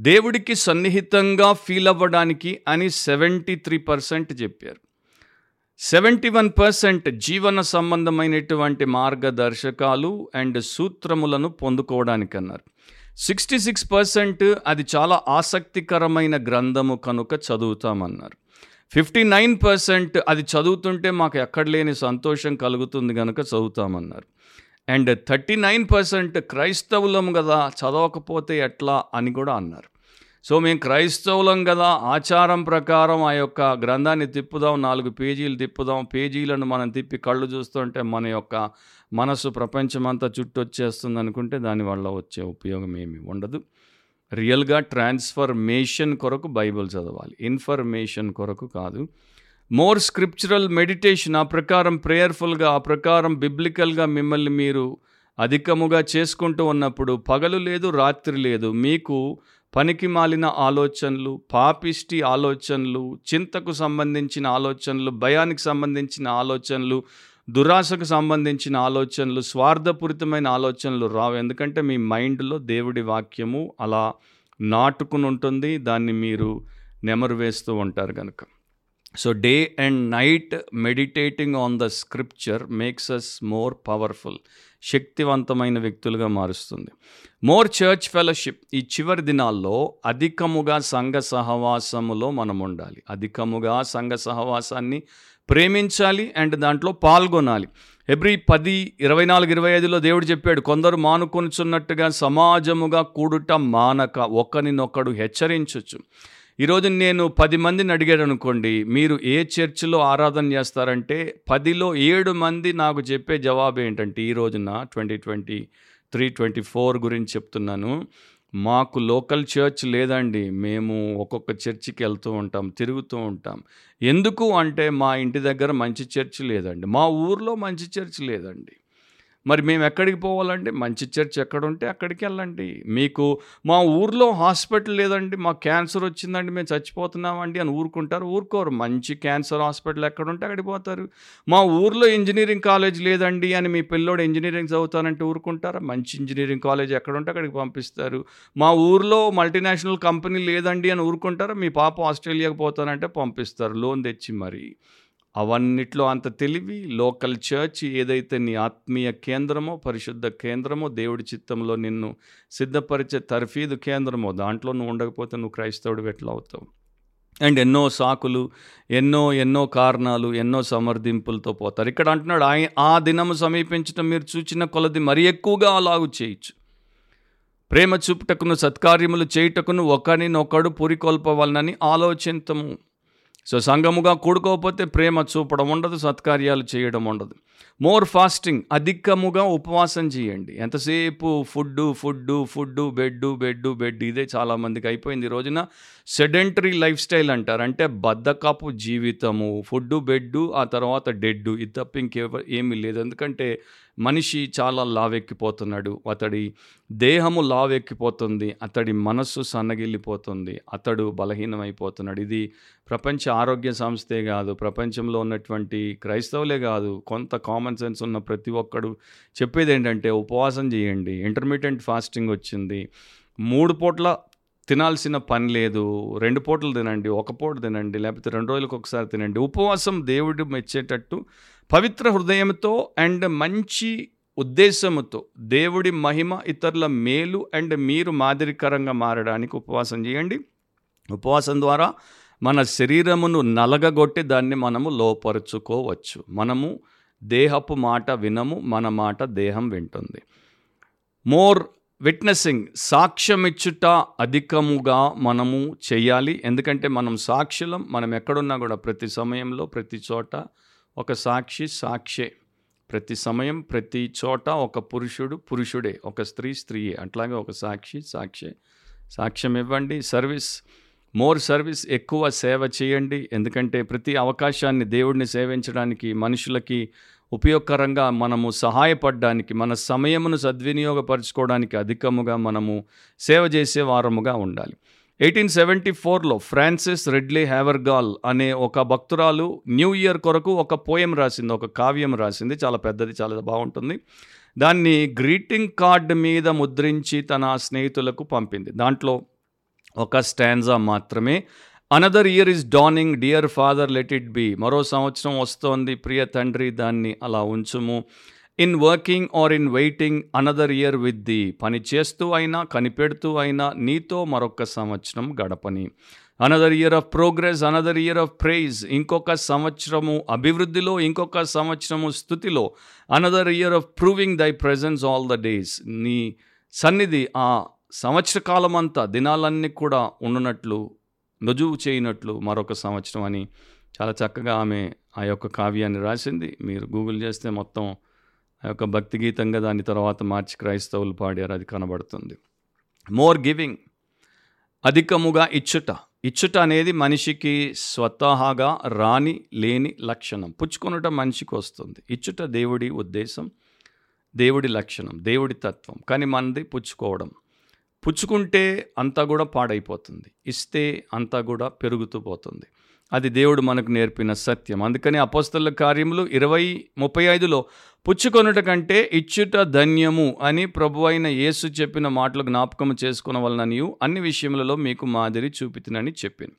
దేవుడికి సన్నిహితంగా ఫీల్ అవ్వడానికి అని సెవెంటీ త్రీ పర్సెంట్ చెప్పారు. సెవెంటీ వన్ పర్సెంట్ జీవన సంబంధమైనటువంటి మార్గదర్శకాలు అండ్ సూత్రములను పొందుకోవడానికి అన్నారు. సిక్స్టీ సిక్స్ పర్సెంట్ అది చాలా ఆసక్తికరమైన గ్రంథము కనుక చదువుతామన్నారు. ఫిఫ్టీ నైన్ పర్సెంట్ అది చదువుతుంటే మాకు ఎక్కడ లేని సంతోషం కలుగుతుంది కనుక చదువుతామన్నారు. అండ్ థర్టీ నైన్ పర్సెంట్ క్రైస్తవులం కదా చదవకపోతే ఎట్లా అని కూడా అన్నారు. సో మేము క్రైస్తవులం కదా ఆచారం ప్రకారం ఆ యొక్క గ్రంథాన్ని తిప్పుదాం నాలుగు పేజీలు తిప్పుదాం పేజీలను మనం తిప్పి కళ్ళు చూస్తుంటే మన యొక్క మనసు ప్రపంచమంతా చుట్టూ వచ్చేస్తుంది అనుకుంటే దానివల్ల వచ్చే ఉపయోగం ఏమి ఉండదు. రియల్గా ట్రాన్స్ఫర్మేషన్ కొరకు బైబిల్ చదవాలి. ఇన్ఫర్మేషన్ కొరకు కాదు. మోర్ స్క్రిప్చురల్ మెడిటేషన్ ఆ ప్రకారం ప్రేయర్ఫుల్గా ఆ ప్రకారం బిబ్లికల్గా మిమ్మల్ని మీరు అధికముగా చేసుకుంటూ ఉన్నప్పుడు పగలు లేదు రాత్రి లేదు మీకు పనికి మాలిన ఆలోచనలు పాపిష్టి ఆలోచనలు చింతకు సంబంధించిన ఆలోచనలు భయానికి సంబంధించిన ఆలోచనలు దురాశకు సంబంధించిన ఆలోచనలు స్వార్థపూరితమైన ఆలోచనలు రావు. ఎందుకంటే మీ మైండ్లో దేవుడి వాక్యము అలా నాటుకుని ఉంటుంది. దాన్ని మీరు నెమరు వేస్తూ ఉంటారు కనుక so day and night meditating on the scripture makes us more powerful శక్తివంతమైన వ్యక్తులుగా మారుస్తుంది. మోర్ చర్చ్ ఫెలోషిప్ ఈ చివరి దినాల్లో అధికముగా సంఘ సహవాసములో మనం ఉండాలి అధికముగా సంఘ సహవాసాన్ని ప్రేమించాలి అండ్ దాంట్లో పాల్గొనాలి. ఎబ్రి పది ఇరవై నాలుగు ఇరవై ఐదులో దేవుడు చెప్పాడు కొందరు మానుకొనుచున్నట్టుగా సమాజముగా కూడుట మానక ఒకరినొకడు హెచ్చరించవచ్చు ఈరోజు నేను పది మందిని అడిగాడు అనుకోండి మీరు ఏ చర్చిలో ఆరాధన చేస్తారంటే పదిలో ఏడు మంది నాకు చెప్పే జవాబు ఏంటంటే ఈ రోజున twenty twenty three twenty four గురించి చెప్తున్నాను. మాకు లోకల్ చర్చ్ లేదండి. మేము ఒక్కొక్క చర్చికి వెళ్తూ ఉంటాం తిరుగుతూ ఉంటాం. ఎందుకు అంటే మా ఇంటి దగ్గర మంచి చర్చ్ లేదండి. మా ఊర్లో మంచి చర్చ్ లేదండి. మరి మేము ఎక్కడికి పోవాలండి? మంచి చర్చ్ ఎక్కడ ఉంటే అక్కడికి వెళ్ళండి. మీకు మా ఊర్లో హాస్పిటల్ లేదండి. మా క్యాన్సర్ వచ్చిందండి మేము చచ్చిపోతున్నామండి అని ఊరుకుంటారు. ఊరుకోరు. మంచి క్యాన్సర్ హాస్పిటల్ ఎక్కడ ఉంటే అక్కడికి పోతారు. మా ఊర్లో ఇంజనీరింగ్ కాలేజ్ లేదండి అని మీ పిల్లోడు ఇంజనీరింగ్ చదువుతానంటే ఊరుకుంటారా? మంచి ఇంజనీరింగ్ కాలేజ్ ఎక్కడ ఉంటే అక్కడికి పంపిస్తారు. మా ఊర్లో మల్టీనేషనల్ కంపెనీ లేదండి అని ఊరుకుంటారా? మీ పాప ఆస్ట్రేలియాకి పోతానంటే పంపిస్తారు. లోన్ తెచ్చి మరి. అవన్నిట్లో అంత తెలివి లోకల్ చర్చ్ ఏదైతే నీ ఆత్మీయ కేంద్రమో పరిశుద్ధ కేంద్రమో దేవుడి చిత్తంలో నిన్ను సిద్ధపరిచే తర్ఫీదు కేంద్రమో దాంట్లో నువ్వు ఉండకపోతే నువ్వు క్రైస్తవుడు ఎట్లా అవుతావు. అండ్ ఎన్నో సాకులు ఎన్నో ఎన్నో కారణాలు ఎన్నో సమర్థింపులతో పోతారు. ఇక్కడ అంటున్నాడు ఆయన ఆ దినము సమీపించడం మీరు చూచిన కొలది మరి ఎక్కువగా అలాగు చేయొచ్చు. ప్రేమ చూపుటకును సత్కార్యములు చేయుటకును ఒకరినొకడు పురికొల్పవలనని ఆలోచించము సో సంఘముగా కూడుకోకపోతే ప్రేమ చూపడం ఉండదు సత్కార్యాలు చేయడం ఉండదు. మోర్ ఫాస్టింగ్ అధికముగా ఉపవాసం చేయండి. ఎంతసేపు food food food bed bed bed ఇదే చాలామందికి అయిపోయింది ఈ రోజున. సెడెంటరీ లైఫ్ స్టైల్ అంటారు. అంటే బద్దకపు జీవితము ఫుడ్డు బెడ్డు ఆ తర్వాత డెడ్డు ఇది తప్ప ఇంకేవ ఏమీ లేదు. ఎందుకంటే మనిషి చాలా లావెక్కిపోతున్నాడు. అతడి దేహము లావెక్కిపోతుంది. అతడి మనస్సు సన్నగిల్లిపోతుంది. అతడు బలహీనమైపోతున్నాడు. ఇది ప్రపంచ ఆరోగ్య సంస్థే కాదు. ప్రపంచంలో ఉన్నటువంటి క్రైస్తవులే కాదు. కొంత కామన్ సెన్స్ ఉన్న ప్రతి ఒక్కడు చెప్పేది ఏంటంటే ఉపవాసం చేయండి. ఇంటర్మీడియంట్ ఫాస్టింగ్ వచ్చింది. మూడు పూట్ల తినాల్సిన పని లేదు. రెండు పూటలు తినండి ఒక పూట తినండి లేకపోతే రెండు రోజులకు ఒకసారి తినండి. ఉపవాసం దేవుడు మెచ్చేటట్టు పవిత్ర హృదయంతో అండ్ మంచి ఉద్దేశముతో దేవుడి మహిమ ఇతరుల మేలు అండ్ మీరు మాదిరికరంగా మారడానికి ఉపవాసం చేయండి. ఉపవాసం ద్వారా మన శరీరమును నలగగొట్టి దాన్ని మనము లోపరుచుకోవచ్చు. మనము దేహపు మాట వినము మన మాట దేహం వింటుంది. మోర్ విట్నెసింగ్ సాక్ష్యమిచ్చుట అధికముగా మనము చేయాలి. ఎందుకంటే మనం సాక్షులం మనం ఎక్కడున్నా కూడా ప్రతి సమయంలో ప్రతి చోట ఒక సాక్షి సాక్షే. ప్రతి సమయం ప్రతి చోట ఒక పురుషుడు పురుషుడే. ఒక స్త్రీ స్త్రీయే. అట్లాగే ఒక సాక్షి సాక్షే. సాక్ష్యం ఇవ్వండి. సర్వీస్ మోర్ సర్వీస్ ఎక్కువ సేవ చేయండి. ఎందుకంటే ప్రతి అవకాశాన్ని దేవుడిని సేవించడానికి మనుషులకి ఉపయోగకరంగా మనము సహాయపడడానికి మన సమయమును సద్వినియోగపరచుకోవడానికి అధికముగా మనము సేవ చేసే వారముగా ఉండాలి. ఎయిటీన్ సెవెంటీ ఫోర్లో ఫ్రాన్సిస్ రెడ్లీ హ్యావర్గాల్ అనే ఒక భక్తురాలు న్యూ ఇయర్ కొరకు ఒక పోయం రాసింది ఒక కావ్యం రాసింది. చాలా పెద్దది చాలా బాగుంటుంది. దాన్ని గ్రీటింగ్ కార్డ్ మీద ముద్రించి తన స్నేహితులకు పంపింది. దాంట్లో ఒక స్టాన్జా మాత్రమే. Another year is dawning dear Father let it be మరో సంవత్సరం వస్తోంది ప్రియ తండ్రి దాన్ని అలా ఉంచుము. In working or in waiting another year with thee. పని చేస్తూ అయినా కనిపెడుతూ అయినా నీతో మరొక సంవత్సరం గడపని. Another year of progress another year of praise ఇంకొక సంవత్సరము అభివృద్ధిలో ఇంకొక సంవత్సరము స్థుతిలో another year of proving thy presence all the days. నీ సన్నిధి ఆ సంవత్సర కాలం అంతా దినాలన్నీ కూడా ఉండనట్లు రుజువు చేయనట్లు మరొక సంవత్సరం అని చాలా చక్కగా ఆమె ఆ యొక్క కావ్యాన్ని రాసింది. మీరు గూగుల్ చేస్తే మొత్తం ఆ యొక్క భక్తి గీతంగా దాని తర్వాత మార్చి క్రైస్తవులు పాడారు. అది కనబడుతుంది. మోర్ గివింగ్ అధికముగా ఇచ్చుట. ఇచ్చుట అనేది మనిషికి స్వతహాగా రాని లేని లక్షణం. పుచ్చుకొనుట మనిషికి వస్తుంది. ఇచ్చుట దేవుడి ఉద్దేశం దేవుడి లక్షణం దేవుడి తత్వం. కానీ మనది పుచ్చుకోవడం. పుచ్చుకుంటే అంతా కూడా పాడైపోతుంది. ఇస్తే అంతా కూడా పెరుగుతూ పోతుంది. అది దేవుడు మనకు నేర్పిన సత్యం. అందుకని అపోస్తల కార్యములు ఇరవై ముప్పై ఐదులో పుచ్చుకొనుట కంటే ఇచ్చుట ధన్యము అని ప్రభు అయిన యేసు చెప్పిన మాటలు జ్ఞాపకం చేసుకున్న వలన నీవు అన్ని విషయములలో మీకు మాదిరి చూపితునని చెప్పింది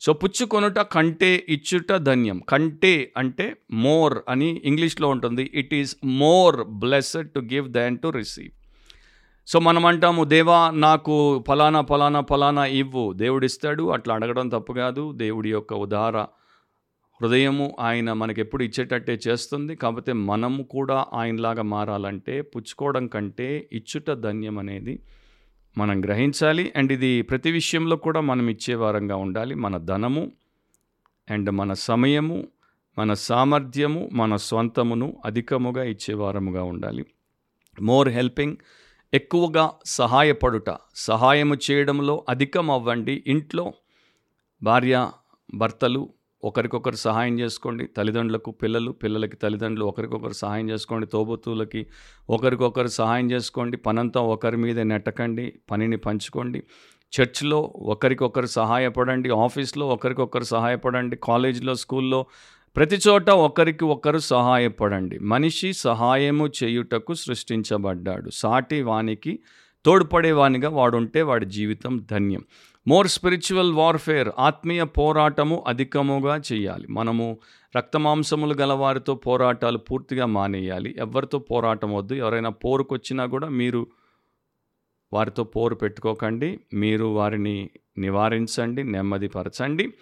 సో పుచ్చుకొనుట కంటే ఇచ్చుట ధన్యం. కంటే అంటే మోర్ అని ఇంగ్లీష్లో ఉంటుంది. It is more blessed to give than to receive so మనం అంటాము దేవా నాకు ఫలానా ఫలానా ఫలానా ఇవ్వు. దేవుడు ఇస్తాడు అట్లా అడగడం తప్పు కాదు. దేవుడి యొక్క ఉదార హృదయము ఆయన మనకి ఎప్పుడు ఇచ్చేటట్టే చేస్తుంది. కాకపోతే మనము కూడా ఆయనలాగా మారాలంటే పుచ్చుకోవడం కంటే ఇచ్చుట ధన్యం అనేది మనం గ్రహించాలి. అండ్ ఇది ప్రతి విషయంలో కూడా మనం ఇచ్చేవారంగా ఉండాలి. మన ధనము అండ్ మన సమయము మన సామర్థ్యము మన స్వంతమును అధికముగా ఇచ్చేవారముగా ఉండాలి. మోర్ హెల్పింగ్ ఎక్కువగా సహాయపడుట సహాయము చేయడంలో అధికం అవ్వండి ఇంట్లో భార్య భర్తలు ఒకరికొకరు సహాయం చేసుకోండి. తల్లిదండ్రులకు పిల్లలు పిల్లలకి తల్లిదండ్రులు ఒకరికొకరు సహాయం చేసుకోండి. తోబుతువులకి ఒకరికొకరు సహాయం చేసుకోండి. పనంతా ఒకరి మీద నెట్టకండి. పనిని పంచుకోండి. చర్చ్లో ఒకరికొకరు సహాయపడండి. ఆఫీస్లో ఒకరికొకరు సహాయపడండి. కాలేజీలో స్కూల్లో ప్రతి చోట ఒకరికి ఒకరు సహాయపడండి. మనిషి సహాయము చేయుటకు సృష్టించబడ్డాడు. సాటి వానికి తోడ్పడేవానిగా వాడుంటే వాడి జీవితం ధన్యం. మోర్ స్పిరిచువల్ వార్ఫేర్ ఆత్మీయ పోరాటము అధికముగా చేయాలి. మనము రక్తమాంసములు గల వారితో పోరాటాలు పూర్తిగా మానేయాలి. ఎవరితో పోరాటం వద్దు. ఎవరైనా పోరుకొచ్చినా కూడా మీరు వారితో పోరు పెట్టుకోకండి. మీరు వారిని నివారించండి నెమ్మదిపరచండి.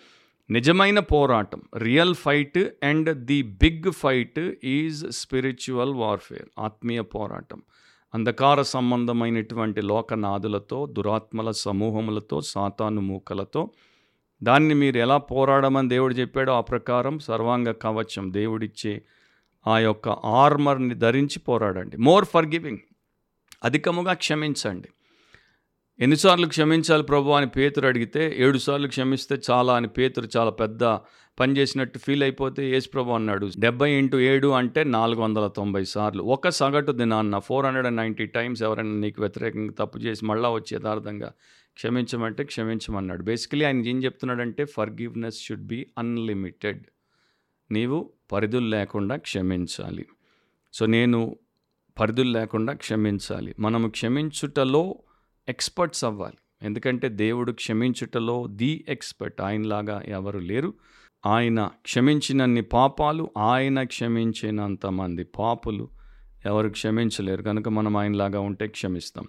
నిజమైన పోరాటం. Real fight and the big fight is spiritual warfare ఆత్మీయ పోరాటం. అంధకార సంబంధమైనటువంటి లోకనాదులతో దురాత్మల సమూహములతో సాతాను మూకలతో దాన్ని మీరు ఎలా పోరాడమని దేవుడు చెప్పాడో ఆ ప్రకారం సర్వాంగ కవచం దేవుడిచ్చే ఆ యొక్క ఆర్మర్ని ధరించి పోరాడండి. మోర్ ఫర్ గివింగ్ అధికముగా క్షమించండి. ఎన్నిసార్లు క్షమించాలి ప్రభు అని పేతురు అడిగితే ఏడు సార్లు క్షమిస్తే చాలా అని పేతురు చాలా పెద్ద పని చేసినట్టు ఫీల్ అయిపోతే యేసు ప్రభు అన్నాడు డెబ్బై ఇంటూ ఏడు అంటే నాలుగు వందల తొంభై సార్లు. ఒక సగటు దినాన్న four hundred and ninety times ఎవరైనా నీకు వ్యతిరేకంగా తప్పు చేసి మళ్ళీ వచ్చి యథార్థంగా క్షమించమంటే క్షమించమన్నాడు. బేసికలీ ఆయన ఏం చెప్తున్నాడంటే forgiveness should be unlimited నీవు పరిధులు లేకుండా క్షమించాలి. సో నేను పరిధులు లేకుండా క్షమించాలి. మనము క్షమించుటలో ఎక్స్పర్ట్స్ అవ్వాలి. ఎందుకంటే దేవుడు క్షమించుటలో ది ఎక్స్పర్ట్. ఆయనలాగా ఎవరు లేరు. ఆయన క్షమించినన్ని పాపాలు ఆయన క్షమించినంత మంది పాపులు ఎవరు క్షమించలేరు. కనుక మనం ఆయనలాగా ఉంటే క్షమిస్తాం.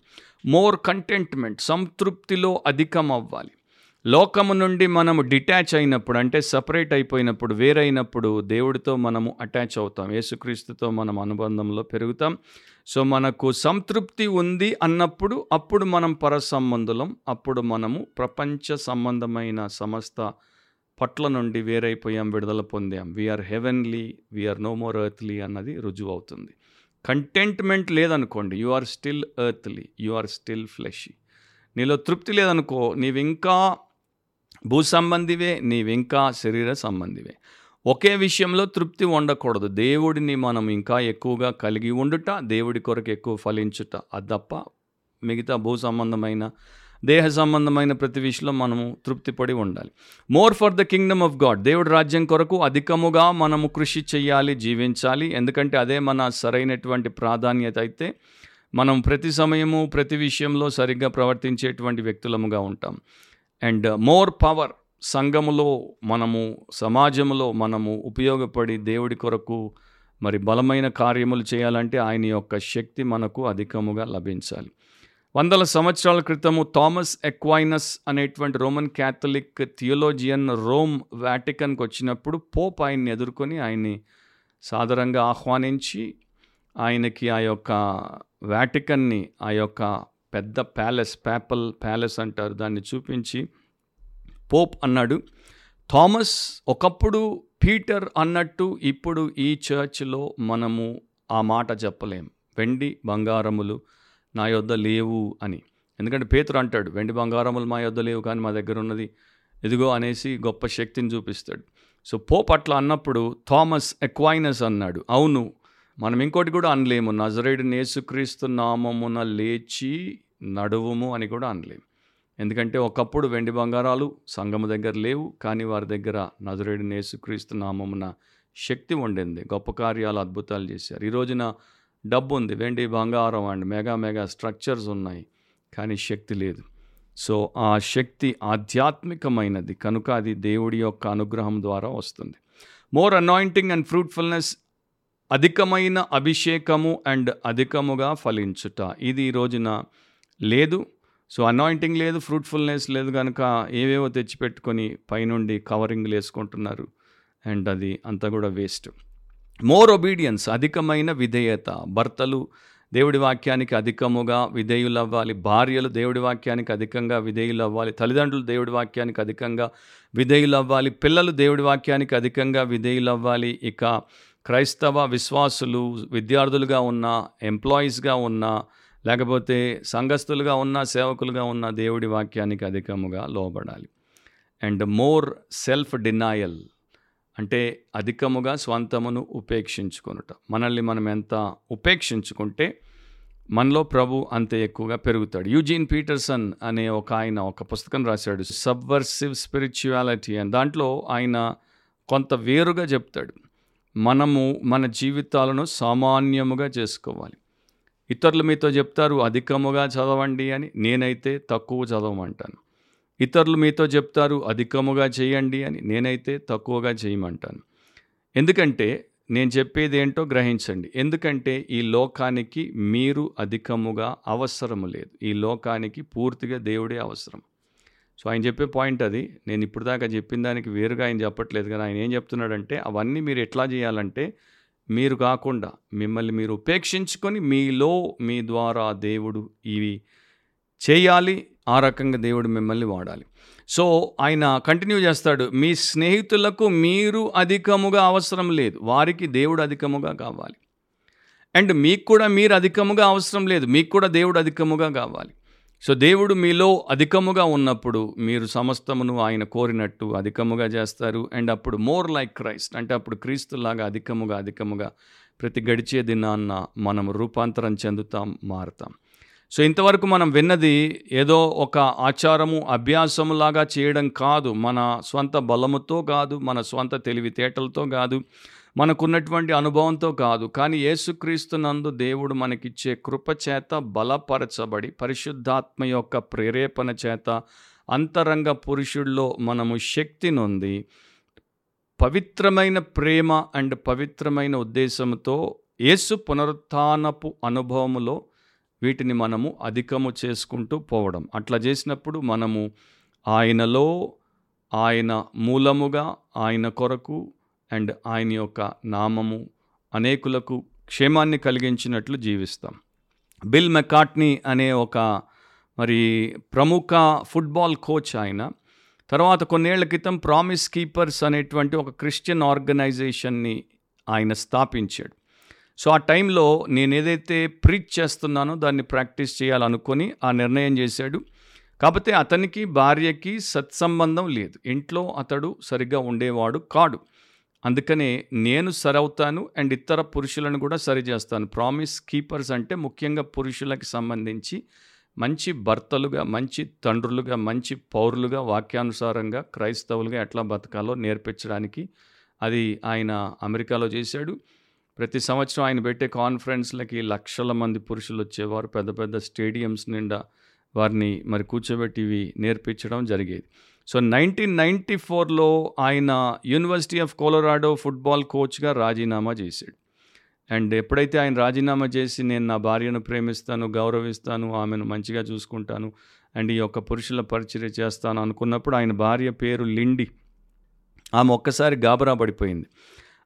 మోర్ కంటెంట్మెంట్ సంతృప్తిలో అధికం అవ్వాలి లోకము నుండి మనము డిటాచ్ అయినప్పుడు అంటే సపరేట్ అయిపోయినప్పుడు వేరైనప్పుడు దేవుడితో మనము అటాచ్ అవుతాం. యేసుక్రీస్తుతో మనం అనుబంధంలో పెరుగుతాం. సో మనకు సంతృప్తి ఉంది అన్నప్పుడు అప్పుడు మనం పర సంబంధులం అప్పుడు మనము ప్రపంచ సంబంధమైన సమస్త పట్ల నుండి వేరైపోయాం విడుదల పొందాం. We are heavenly we are no more earthly అన్నది రుజువు అవుతుంది. కంటెంట్మెంట్ లేదనుకోండి you are still earthly you are still fleshy నీలో తృప్తి లేదనుకో నీవు ఇంకా భూ సంబంధివే నీవింకా శరీర సంబంధివే. ఒకే విషయంలో తృప్తి ఉండకూడదు. దేవుడిని మనం ఇంకా ఎక్కువగా కలిగి ఉండుట దేవుడి కొరకు ఎక్కువ ఫలించుట. అది తప్ప మిగతా భూ సంబంధమైన దేహ సంబంధమైన ప్రతి విషయంలో మనము తృప్తిపడి ఉండాలి. More for the kingdom of God దేవుడి రాజ్యం కొరకు అధికముగా మనము కృషి చేయాలి జీవించాలి. ఎందుకంటే అదే మన సరైనటువంటి ప్రాధాన్యత అయితే మనం ప్రతి సమయము ప్రతి విషయంలో సరిగ్గా ప్రవర్తించేటువంటి వ్యక్తులముగా ఉంటాం. అండ్ మోర్ పవర్ సంఘములో మనము సమాజంలో మనము ఉపయోగపడి దేవుడి కొరకు మరి బలమైన కార్యములు చేయాలంటే ఆయన యొక్క శక్తి మనకు అధికముగా లభించాలి. వందల సంవత్సరాల క్రితము థామస్ ఎక్వైనస్ అనేటువంటి రోమన్ క్యాథలిక్ థియోలోజియన్ రోమ్ వాటికన్కి వచ్చినప్పుడు పోప్ ఆయన్ని ఎదుర్కొని ఆయన్ని సాధారణంగా ఆహ్వానించి ఆయనకి ఆ యొక్క వాటికన్ని ఆ యొక్క పెద్ద ప్యాలెస్ పేపల్ ప్యాలెస్ అంటారు. దాన్ని చూపించి పోప్ అన్నాడు. థామస్ ఒకప్పుడు పీటర్ అన్నట్టు ఇప్పుడు ఈ చర్చ్లో మనము ఆ మాట చెప్పలేం. వెండి బంగారములు నా యొద్ద లేవు అని. ఎందుకంటే పేతురు అంటాడు వెండి బంగారములు మా యొద్ద లేవు కానీ మా దగ్గర ఉన్నది ఇదిగో అనేసి గొప్ప శక్తిని చూపిస్తాడు. సో పోప్ అట్లా అన్నప్పుడు థామస్ ఎక్వైనస్ అన్నాడు అవును మనం ఇంకోటి కూడా అనలేము. నజరేడు నేసుక్రీస్తు నామమున లేచి నడువుము అని కూడా అనలేము. ఎందుకంటే ఒకప్పుడు వెండి బంగారాలు సంఘము దగ్గర లేవు కానీ వారి దగ్గర నజరేడు నేసుక్రీస్తు నామమున శక్తి ఉండింది గొప్ప కార్యాలు అద్భుతాలు చేశారు. ఈ రోజున డబ్బు ఉంది వెండి బంగారం అండ్ మెగా మెగా స్ట్రక్చర్స్ ఉన్నాయి కానీ శక్తి లేదు. సో ఆ శక్తి ఆధ్యాత్మికమైనది కనుక అది దేవుడి యొక్క అనుగ్రహం ద్వారా వస్తుంది. మోర్ అనాయింటింగ్ అండ్ ఫ్రూట్ఫుల్నెస్ అధికమైన అభిషేకము అండ్ అధికముగా ఫలించుట. ఇది ఈ రోజున లేదు. సో అనాయింటింగ్ లేదు ఫ్రూట్ఫుల్నెస్ లేదు కనుక ఏవేవో తెచ్చిపెట్టుకొని పైనుండి కవరింగ్లు వేసుకుంటున్నారు. అండ్ అది అంతా కూడా వేస్ట్ మోర్ ఒబీడియన్స్ అధికమైన విధేయత. భర్తలు దేవుడి వాక్యానికి అధికముగా విధేయులు అవ్వాలి భార్యలు దేవుడి వాక్యానికి అధికంగా విధేయులు అవ్వాలి తల్లిదండ్రులు దేవుడి వాక్యానికి అధికంగా విధేయులు అవ్వాలి పిల్లలు దేవుడి వాక్యానికి అధికంగా విధేయులు అవ్వాలి ఇక క్రైస్తవ విశ్వాసులు విద్యార్థులుగా ఉన్న ఎంప్లాయీస్గా ఉన్న లేకపోతే సంఘస్థులుగా ఉన్న సేవకులుగా ఉన్న దేవుడి వాక్యానికి అధికముగా లోబడాలి. అండ్ మోర్ సెల్ఫ్ డినాయల్ అంటే అధికముగా స్వంతమును ఉపేక్షించుకొనుట. మనల్ని మనం ఎంత ఉపేక్షించుకుంటే మనలో ప్రభు అంత ఎక్కువగా పెరుగుతాడు. యూజీన్ పీటర్సన్ అనే ఒక ఆయన ఒక పుస్తకం రాశాడు సబ్వర్సివ్ స్పిరిచువాలిటీ అని. దాంట్లో ఆయన కొంత వేరుగా చెప్తాడు. మనము మన జీవితాలను సామాన్యముగా చేసుకోవాలి. ఇతరులు మీతో చెప్తారు అధికముగా చదవండి అని నేనైతే తక్కువ చదవమంటాను. ఇతరులు మీతో చెప్తారు అధికముగా చేయండి అని నేనైతే తక్కువగా చేయమంటాను. ఎందుకంటే నేను చెప్పేది ఏంటో గ్రహించండి. ఎందుకంటే ఈ లోకానికి మీరు అధికముగా అవసరము లేదు. ఈ లోకానికి పూర్తిగా దేవుడే అవసరం. సో ఆయన చెప్పే పాయింట్ అది. నేను ఇప్పుడు దాకా చెప్పిన దానికి వేరుగా ఆయన చెప్పట్లేదు. కానీ ఆయన ఏం చెప్తున్నాడంటే అవన్నీ మీరు ఎట్లా చేయాలంటే మీరు కాకుండా మిమ్మల్ని మీరు ఉపేక్షించుకొని మీలో మీ ద్వారా దేవుడు ఇవి చేయాలి ఆ రకంగా దేవుడు మిమ్మల్ని వాడాలి. సో ఆయన కంటిన్యూ చేస్తాడు మీ స్నేహితులకు మీరు అధికముగా అవసరం లేదు వారికి దేవుడు అధికముగా కావాలి. అండ్ మీకు కూడా మీరు అధికముగా అవసరం లేదు మీకు కూడా దేవుడు అధికముగా కావాలి. సో దేవుడు మీలో అధికముగా ఉన్నప్పుడు మీరు సమస్తమును ఆయన కోరినట్టు అధికముగా చేస్తారు. అండ్ అప్పుడు మోర్ లైక్ క్రైస్ట్. అంటే అప్పుడు క్రీస్తులాగా అధికముగా అధికముగా ప్రతి గడిచే దినాన్న మనం రూపాంతరం చెందుతాం మారుతాం. సో ఇంతవరకు మనం విన్నది ఏదో ఒక ఆచారము అభ్యాసములాగా చేయడం కాదు. మన స్వంత బలముతో కాదు మన స్వంత తెలివితేటలతో కాదు. మనకున్నటువంటి అనుభవంతో కాదు. కానీ యేసుక్రీస్తునందు దేవుడు మనకిచ్చే కృప చేత బలపరచబడి పరిశుద్ధాత్మ యొక్క ప్రేరేపణ చేత అంతరంగ పురుషుల్లో మనము శక్తి నొంది పవిత్రమైన ప్రేమ అండ్ పవిత్రమైన ఉద్దేశంతో యేసు పునరుత్నపు అనుభవములో వీటిని మనము అధికము చేసుకుంటూ పోవడం. అట్లా చేసినప్పుడు మనము ఆయనలో ఆయన మూలముగా ఆయన కొరకు అండ్ ఆయన యొక్క నామము అనేకులకు క్షేమాన్ని కలిగించినట్లు జీవిస్తాం. బిల్ మెకాట్నీ అనే ఒక మరి ప్రముఖ ఫుట్బాల్ కోచ్ ఆయన తర్వాత కొన్నేళ్ళ క్రితం ప్రామిస్ కీపర్స్ అనేటువంటి ఒక క్రిస్టియన్ ఆర్గనైజేషన్ని ఆయన స్థాపించాడు. సో ఆ టైంలో నేను ఏదైతే ప్రీచ్ చేస్తున్నానో దాన్ని ప్రాక్టీస్ చేయాలనుకొని ఆ నిర్ణయం చేశాడు. కాకపోతే అతనికి భార్యకి సత్సంబంధం లేదు. ఇంట్లో అతడు సరిగ్గా ఉండేవాడు కాడు. అందుకనే నేను సరవుతాను అండ్ ఇతర పురుషులను కూడా సరి చేస్తాను ప్రామిస్ కీపర్స్ అంటే ముఖ్యంగా పురుషులకి సంబంధించి మంచి భర్తలుగా మంచి తండ్రులుగా మంచి పౌరులుగా వాక్యానుసారంగా క్రైస్తవులుగా ఎట్లా బతకాలో నేర్పించడానికి అది ఆయన అమెరికాలో చేశాడు. ప్రతి సంవత్సరం ఆయన పెట్టే కాన్ఫరెన్స్లకి లక్షల మంది పురుషులు వచ్చేవారు. పెద్ద పెద్ద స్టేడియంస్ నిండా వారిని మరి కూర్చోబెట్టి ఇవి నేర్పించడం జరిగేది. సో నైన్టీన్ నైంటీ ఫోర్లో ఆయన యూనివర్సిటీ ఆఫ్ కోలరాడో ఫుట్బాల్ కోచ్గా రాజీనామా చేశాడు. అండ్ ఎప్పుడైతే ఆయన రాజీనామా చేసి నేను నా భార్యను ప్రేమిస్తాను గౌరవిస్తాను ఆమెను మంచిగా చూసుకుంటాను అండ్ ఈ యొక్క పురుషుల పరిచర్య చేస్తాను అనుకున్నప్పుడు ఆయన భార్య పేరు లిండి. ఆమె ఒక్కసారి గాబరా పడిపోయింది.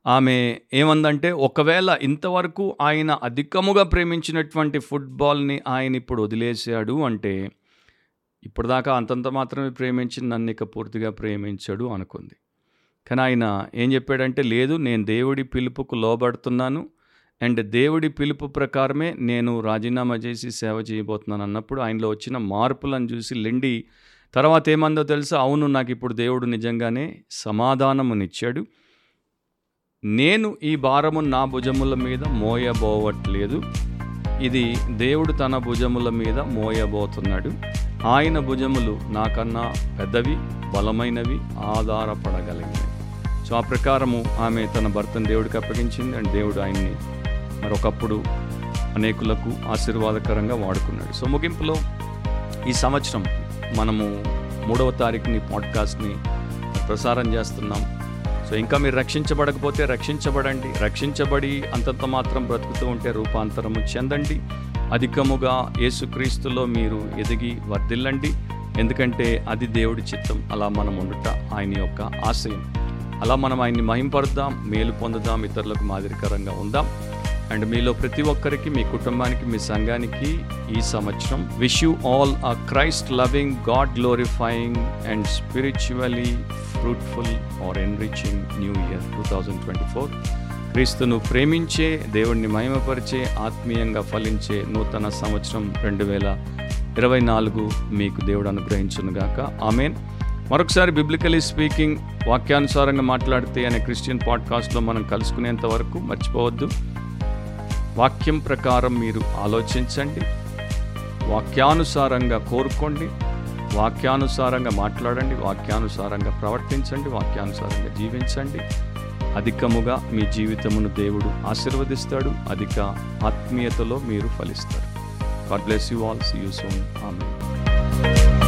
ఆమె ఏమందంటే ఒకవేళ ఇంతవరకు ఆయన అధికముగా ప్రేమించినటువంటి ఫుట్బాల్ని ఆయన ఇప్పుడు వదిలేశాడు అంటే ఇప్పటిదాకా అంతంత మాత్రమే ప్రేమించి నన్ను ఇక పూర్తిగా ప్రేమించాడు అనుకుంది. కానీ ఆయన ఏం చెప్పాడంటే లేదు నేను దేవుడి పిలుపుకు లోబడుతున్నాను అండ్ దేవుడి పిలుపు ప్రకారమే నేను రాజీనామా చేసి సేవ చేయబోతున్నాను అన్నప్పుడు ఆయనలో వచ్చిన మార్పులను చూసి లెండి తర్వాత ఏమందో తెలుసా? అవును నాకు ఇప్పుడు దేవుడు నిజంగానే సమాధానమునిచ్చాడు. నేను ఈ భారము నా భుజముల మీద మోయబోవట్లేదు. ఇది దేవుడు తన భుజముల మీద మోయబోతున్నాడు. ఆయన భుజములు నాకన్నా పెద్దవి బలమైనవి ఆధారపడగలిగినవి. సో ఆ ప్రకారము ఆమె తన భర్తను దేవుడికి అప్పగించింది అండ్ దేవుడు ఆయన్ని మరొకప్పుడు అనేకులకు ఆశీర్వాదకరంగా వాడుకున్నాడు. సో ముగింపులో ఈ సంవత్సరం మనము మూడవ తారీఖుని పాడ్కాస్ట్ని ప్రసారం చేస్తున్నాం. సో ఇంకా మీరు రక్షించబడకపోతే రక్షించబడండి. రక్షించబడి అంతంత మాత్రం బ్రతుకుతూ ఉంటే రూపాంతరము చెందండి. అధికముగా యేసుక్రీస్తులో మీరు ఎదిగి వర్ధిల్లండి. ఎందుకంటే అది దేవుడి చిత్తం. అలా మనం ఉండుట ఆయన యొక్క ఆశయం. అలా మనం ఆయన్ని మహింపరుద్దాం మేలు పొందుదాం ఇతరులకు మాదిరికరంగా ఉందాం. అండ్ మీలో ప్రతి ఒక్కరికి మీ కుటుంబానికి మీ సంఘానికి ఈ సంవత్సరం wish you all a Christ loving God glorifying and spiritually fruitful or enriching new year two thousand twenty four క్రీస్తును ప్రేమించే దేవుణ్ణి మహిమపరిచే ఆత్మీయంగా ఫలించే నూతన సంవత్సరం రెండు వేల ఇరవై నాలుగు మీకు దేవుడు అనుగ్రహించునుగాక ఆమెన్. మరొకసారి బిబ్లికలీ స్పీకింగ్ వాక్యానుసారంగా మాట్లాడితే అనే క్రిస్టియన్ పాడ్కాస్ట్లో మనం కలుసుకునేంత వరకు మర్చిపోవద్దు. వాక్యం ప్రకారం మీరు ఆలోచించండి. వాక్యానుసారంగా కోరుకోండి. వాక్యానుసారంగా మాట్లాడండి. వాక్యానుసారంగా ప్రవర్తించండి. వాక్యానుసారంగా జీవించండి. అధికముగా మీ జీవితమును దేవుడు ఆశీర్వదిస్తాడు. అధిక ఆత్మీయతలో మీరు ఫలిస్తారు. God bless you all see you soon ఆమె